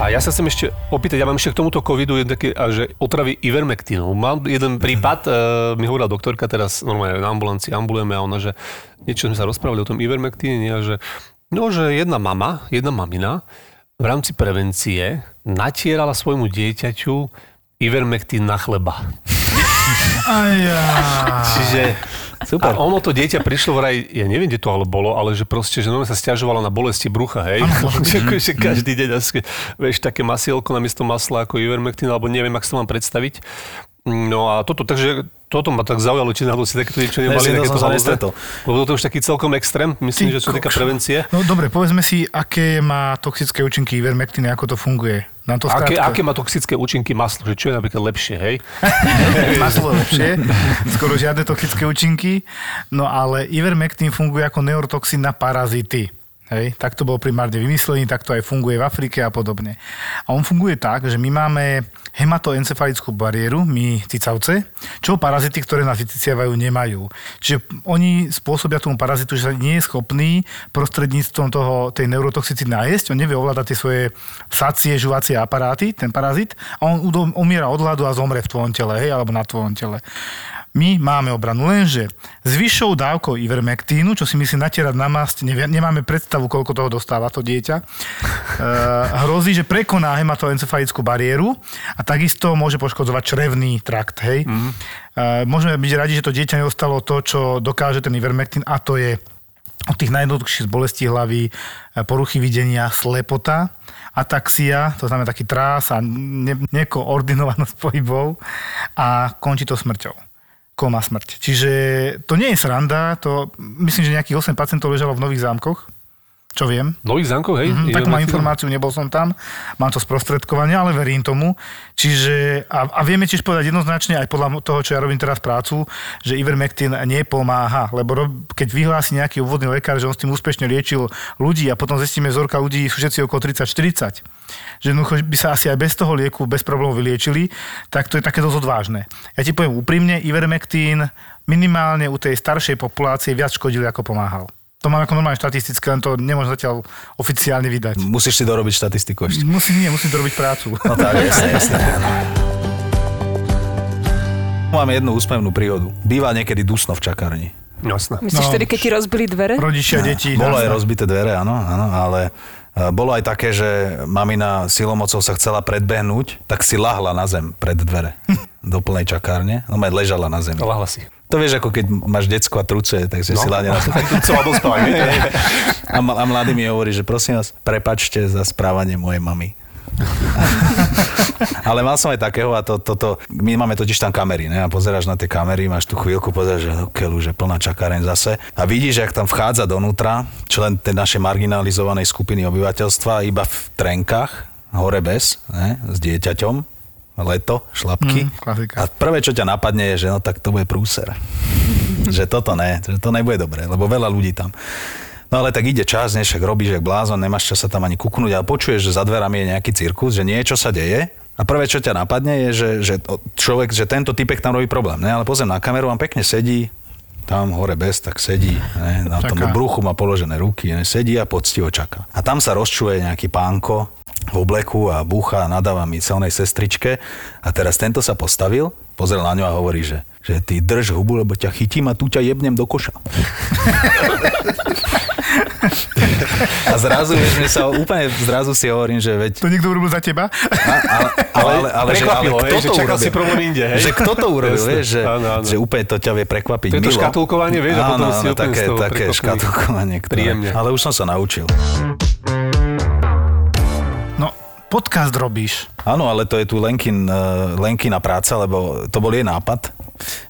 S3: A ja sa chcem ešte opýtať, ja mám ešte k tomuto covidu jeden taký, že otravy Ivermectinu. Mám jeden prípad, uh, mi hovorila doktorka teraz, normálne na ambulancii ambulujeme a ona, že niečo sme sa rozprávali o tom Ivermectine a že no, že jedna mama, jedna mamina v rámci prevencie natierala svojmu dieťaťu Ivermectin na chleba.
S2: Aja.
S3: Čiže Super. A ono to dieťa prišlo vraj, ja neviem, kde to ale bolo, ale že proste, že sa stiažovalo na bolesti brucha, hej. že, každý deň asi, vieš, také masielko namiesto masla ako Ivermectin, alebo neviem, ak sa mám predstaviť. No a toto, takže toto ma tak zaujalo, či náhodou si takéto niečo
S5: Ne,
S3: nemali,
S5: to
S3: takéto halúze. Lebo je už taký celkom extrém, myslím,
S2: Ty
S3: že čo týka prevencie.
S2: No dobre, povedzme si, aké má toxické účinky ivermectin, ako to funguje. Nám to
S3: Aké,
S2: skrátka-
S3: aké má toxické účinky maslo? Že čo je napríklad lepšie, hej?
S2: Maslo lepšie, skoro žiadne toxické účinky. No ale ivermectin funguje ako neurotoxín na parazity. Hej, tak to bolo primárne vymyslený, tak to aj funguje v Afrike a podobne. A on funguje tak, že my máme hematoencefalickú bariéru, my cicavce, čo parazity, ktoré nás vyciciavajú, nemajú. Čiže oni spôsobia tomu parazitu, že sa nie je schopný prostredníctvom toho, tej neurotoxicity nájsť, on nevie ovládať tie svoje sacie, žuvacie aparáty, ten parazit, a on umiera od hladu a zomre v tvojom tele, hej, alebo na tvojom tele. My máme obranu, lenže s vyššou dávkou ivermektínu, čo si myslím natierať na masť, nemáme predstavu, koľko toho dostáva to dieťa, e, hrozí, že prekoná hematoencefalickú bariéru a takisto môže poškodzovať črevný trakt. Hej? Mm. E, môžeme byť radi, že to dieťa nedostalo to, čo dokáže ten ivermektín a to je od tých najjednoduchších bolestí hlavy, e, poruchy videnia, slepota, ataxia, to znamená taký trás a ne- nekoordinovanosť pohybov a končí to smrťou koma smrť. Čiže to nie je sranda, to myslím, že nejakých 8 pacientov ležalo v Nových zámkoch, čo viem.
S3: Nových zámkov, hej?
S2: Mm,
S3: Je
S2: takú mám informáciu, nebol som tam, mám to sprostredkovanie, ale verím tomu. Čiže, a, a vieme tiež povedať jednoznačne, aj podľa toho, čo ja robím teraz prácu, že Ivermectin nepomáha, lebo rob, keď vyhlási nejaký obvodný lekár, že on s tým úspešne liečil ľudí a potom zistíme vzorka ľudí, sú všetci okolo 30-40, že jednoducho by sa asi aj bez toho lieku bez problémov vyliečili, tak to je také dosť odvážne. Ja ti poviem úprimne, Ivermectin minimálne u tej staršej populácie viac škodil, ako pomáhal. To mám ako normálne štatistické, len to nemôžem zatiaľ oficiálne vydať.
S5: Musíš si dorobiť štatistiku ešte.
S2: Musím, nie, musím to robiť prácu.
S5: No tak, jasne, jasne. Máme jednu úsmevnú príhodu. Býva niekedy dusno v čakárni.
S3: Jasné.
S6: Myslíš
S2: No.
S6: tedy, keď ti rozbili dvere?
S2: Rodičia, deti.
S5: Bolo aj rozbité dvere, áno, áno, ale bolo aj také, že mamina silomocou sa chcela predbehnúť, tak si lahla na zem pred dvere do plnej čakárne. No aj ležala na zemi.
S3: Lahla si.
S5: To vieš, ako keď máš decko a truce, takže si lahne na zem.
S3: Tak to
S5: a mladý mi hovorí, že prosím vás, prepačte za správanie mojej mamy. Ale mal som aj takého a to, toto, my máme totiž tam kamery, ne? A pozeráš na tie kamery, máš tú chvíľku, pozeráš, že keľu, že plná čakáreň zase. A vidíš, jak tam vchádza donútra člen tej našej marginalizovanej skupiny obyvateľstva iba v trenkách, hore bez, ne? s dieťaťom, leto, šlapky.
S2: Mm, klasika.
S5: a prvé, čo ťa napadne, je, že no tak to bude prúser. že toto ne, že to nebude dobré, lebo veľa ľudí tam. No ale tak ide čas, než však robíš jak blázon, nemáš čas sa tam ani kuknúť, ale počuješ, že za dverami je nejaký cirkus, že niečo sa deje a prvé, čo ťa napadne, je, že, že človek, že tento typek tam robí problém. Ne? Ale pozriem na kameru, on pekne sedí, tam hore bez, tak sedí, ne? na tom
S2: Čaká.
S5: bruchu má položené ruky, ne? sedí a poctivo čaká. A tam sa rozčuje nejaký pánko v obleku a búcha a nadáva mi celnej sestričke a teraz tento sa postavil, pozrel na ňu a hovorí, že, že ty drž hubu, lebo ťa chytím a tu ťa jebnem do koša. A zrazu, vieš, mne sa úplne zrazu si hovorím, že veď...
S2: To niekto urobil za teba?
S5: A, ale, ale, ale, ale, že, ale kto
S3: hej, že
S5: to
S3: čakal
S5: urobil?
S3: si problém inde, hej?
S5: Že kto to urobil, vieš, že,
S3: Áno, áno.
S5: že úplne to ťa vie prekvapiť
S3: To je to
S5: milo.
S3: škatulkovanie, vieš, a potom
S5: áno,
S3: si
S5: áno,
S3: úplne
S5: také,
S3: z toho
S5: také škatulkovanie, ktoré,
S3: Príjemne.
S5: ale už som sa naučil.
S2: No, podcast robíš.
S5: Áno, ale to je tu Lenkin, eh, Lenkina práca, lebo to bol jej nápad.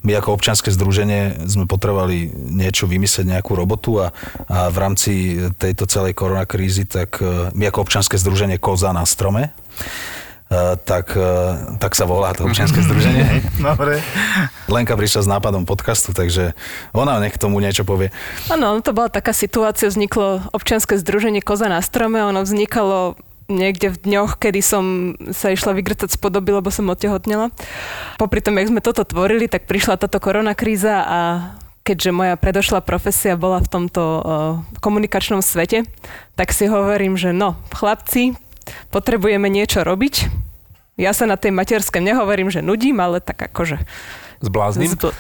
S5: My ako občianske združenie sme potrebovali niečo vymyslieť, nejakú robotu a, a v rámci tejto celej koronakrízy, tak eh, my ako občianske združenie Koza na strome, eh, tak, eh, tak sa volá to občianske združenie.
S2: Dobre.
S5: Lenka prišla s nápadom podcastu, takže ona nech tomu niečo povie.
S6: Áno, to bola taká situácia, vzniklo občianske združenie Koza na strome, ono vznikalo niekde v dňoch, kedy som sa išla vygrtať z podoby, lebo som otehotnela. Popri tom, jak sme toto tvorili, tak prišla táto koronakríza a keďže moja predošlá profesia bola v tomto uh, komunikačnom svete, tak si hovorím, že no, chlapci, potrebujeme niečo robiť. Ja sa na tej materskej nehovorím, že nudím, ale tak akože
S3: Zblázním?
S6: Zb-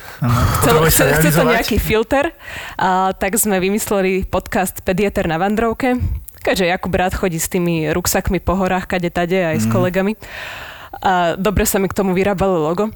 S6: Chcel, chce, chce to nejaký filter, a tak sme vymysleli podcast Pediater na Vandrovke, keďže Jakub rád chodí s tými ruksakmi po horách, kade tade aj s kolegami. A dobre sa mi k tomu vyrábalo logo.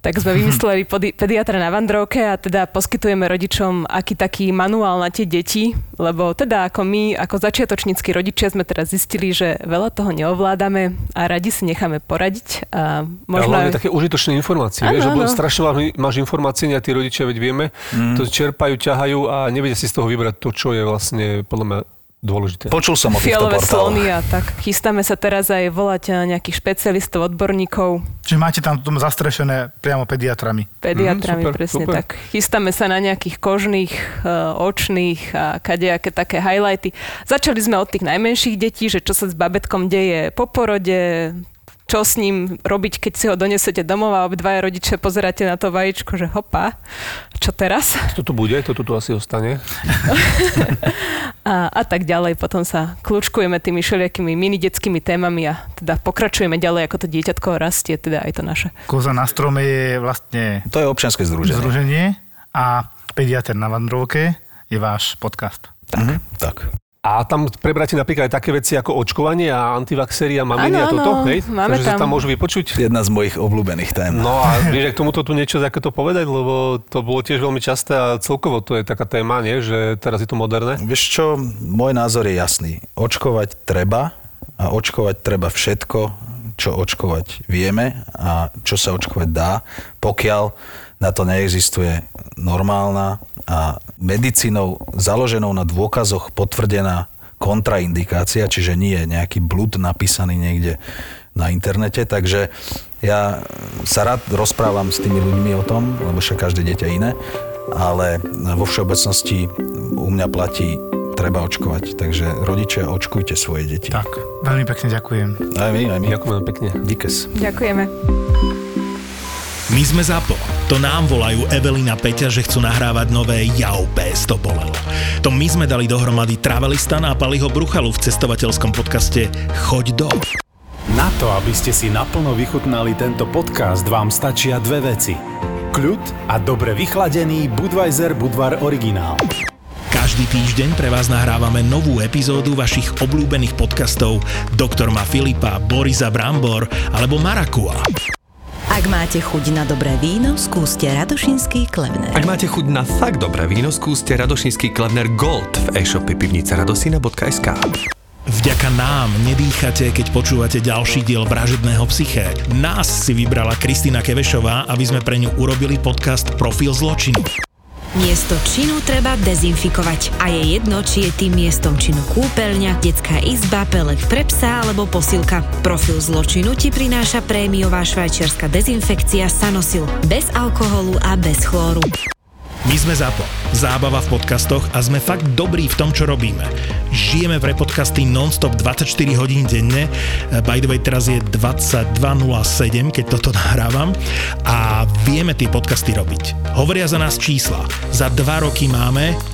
S6: Tak sme vymysleli podi- pediatra na Vandrovke a teda poskytujeme rodičom aký taký manuál na tie deti, lebo teda ako my, ako začiatočnícky rodičia sme teraz zistili, že veľa toho neovládame a radi si necháme poradiť. A
S3: Možno
S6: aj...
S3: také užitočné informácie,
S6: Áno,
S3: vieš, lebo strašne veľa máš informácií a tí rodičia, veď vieme,
S5: Mm.
S3: to čerpajú, ťahajú a nevedia si z toho vybrať to, čo je vlastne podľa mňa dôležité.
S5: Počul som o týchto
S6: Fialové slony a tak. Chystáme sa teraz aj volať a, nejakých špecialistov, odborníkov,
S2: Čiže máte tam tom zastrešené priamo pediatrami.
S6: pediatrami,
S3: Mhm, super,
S6: presne
S3: super.
S6: tak. Chystáme sa na nejakých kožných, uh, očných a kadejaké také highlighty. Začali sme od tých najmenších detí, že čo sa s babetkom deje po porode, čo s ním robiť, keď si ho donesete domov a obidvaja rodičia pozeráte na to vajíčko, že hopa, čo teraz?
S3: Toto bude, toto tu asi ostane.
S6: A, a tak ďalej. Potom sa kľúčkujeme tými všelijakými mini detskými témami a teda pokračujeme ďalej, ako to dieťatko rastie, teda aj to naše.
S2: Koza na strome je vlastne
S5: To je občianske združenie.
S2: združenie a pediatr na Vandrovke je váš podcast.
S5: Mhm, tak.
S3: A tam prebráte napríklad aj také veci ako očkovanie a antivaxery a maminy a toto, hej?
S6: máme
S3: Takže sa
S6: tam-
S3: tam môžu vypočuť.
S5: Jedna z mojich obľúbených tém.
S3: No a vieš, ak tomuto tu niečo takéto povedať, lebo to bolo tiež veľmi časté a celkovo to je taká téma, nie? že teraz je to moderné.
S5: Vieš čo, môj názor je jasný. Očkovať treba a očkovať treba všetko, čo očkovať vieme a čo sa očkovať dá, pokiaľ na to neexistuje normálna a medicínou založenou na dôkazoch potvrdená kontraindikácia, čiže nie je nejaký blud napísaný niekde na internete, takže ja sa rád rozprávam s tými ľuďmi o tom, lebo však každé dieťa iné, ale vo všeobecnosti u mňa platí treba očkovať, takže rodičia, očkujte svoje deti.
S2: Tak, veľmi pekne ďakujem.
S5: Aj my, aj my.
S3: Ďakujem pekne.
S5: Díkes.
S6: Ďakujeme.
S4: My sme ZAPO. To nám volajú Evelina Peťa, že chcú nahrávať nové Jau PS to bolelo. To my sme dali dohromady Travelistana a Paliho Bruchalu v cestovateľskom podcaste Choď do.
S7: Na to, aby ste si naplno vychutnali tento podcast, vám stačia dve veci. Kľud a dobre vychladený Budweiser Budvar originál.
S4: Každý týždeň pre vás nahrávame novú epizódu vašich obľúbených podcastov Doktor ma Filipa, Borisa Brambor alebo Marakua.
S1: Ak máte chuť na dobré víno, skúste Radošinský Klevner.
S8: Ak máte chuť na fakt dobré víno, skúste Radošinský Klevner Gold v e-shope pivnica radosina.sk.
S4: Vďaka nám nedýchate, keď počúvate ďalší diel Vražedného psyché. Nás si vybrala Kristýna Kevešová, aby sme pre ňu urobili podcast Profil zločinu.
S9: Miesto činu treba dezinfikovať a je jedno, či je tým miestom činu kúpeľňa, detská izba, pelek pre psa alebo posilka. Profil zločinu ti prináša prémiová švajčiarska dezinfekcia Sanosil bez alkoholu a bez chlóru.
S4: My sme ZAPO. Zábava v podcastoch a sme fakt dobrí v tom, čo robíme. Žijeme pre podcasty non-stop 24 hodín denne. By the way, teraz je 22.07, keď toto nahrávam. A vieme tie podcasty robiť. Hovoria za nás čísla. Za dva roky máme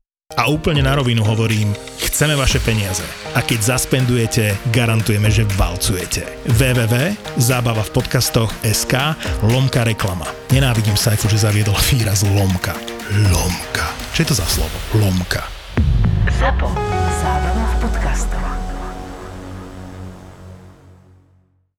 S4: A úplne na rovinu hovorím, chceme vaše peniaze. A keď zaspendujete, garantujeme, že valcujete. podcastoch SK lomka reklama. Nenávidím Saifu, že zaviedol výraz lomka. Lomka. Čo je to za slovo? Lomka.
S1: ZAPO. Zábrná v podcastovách.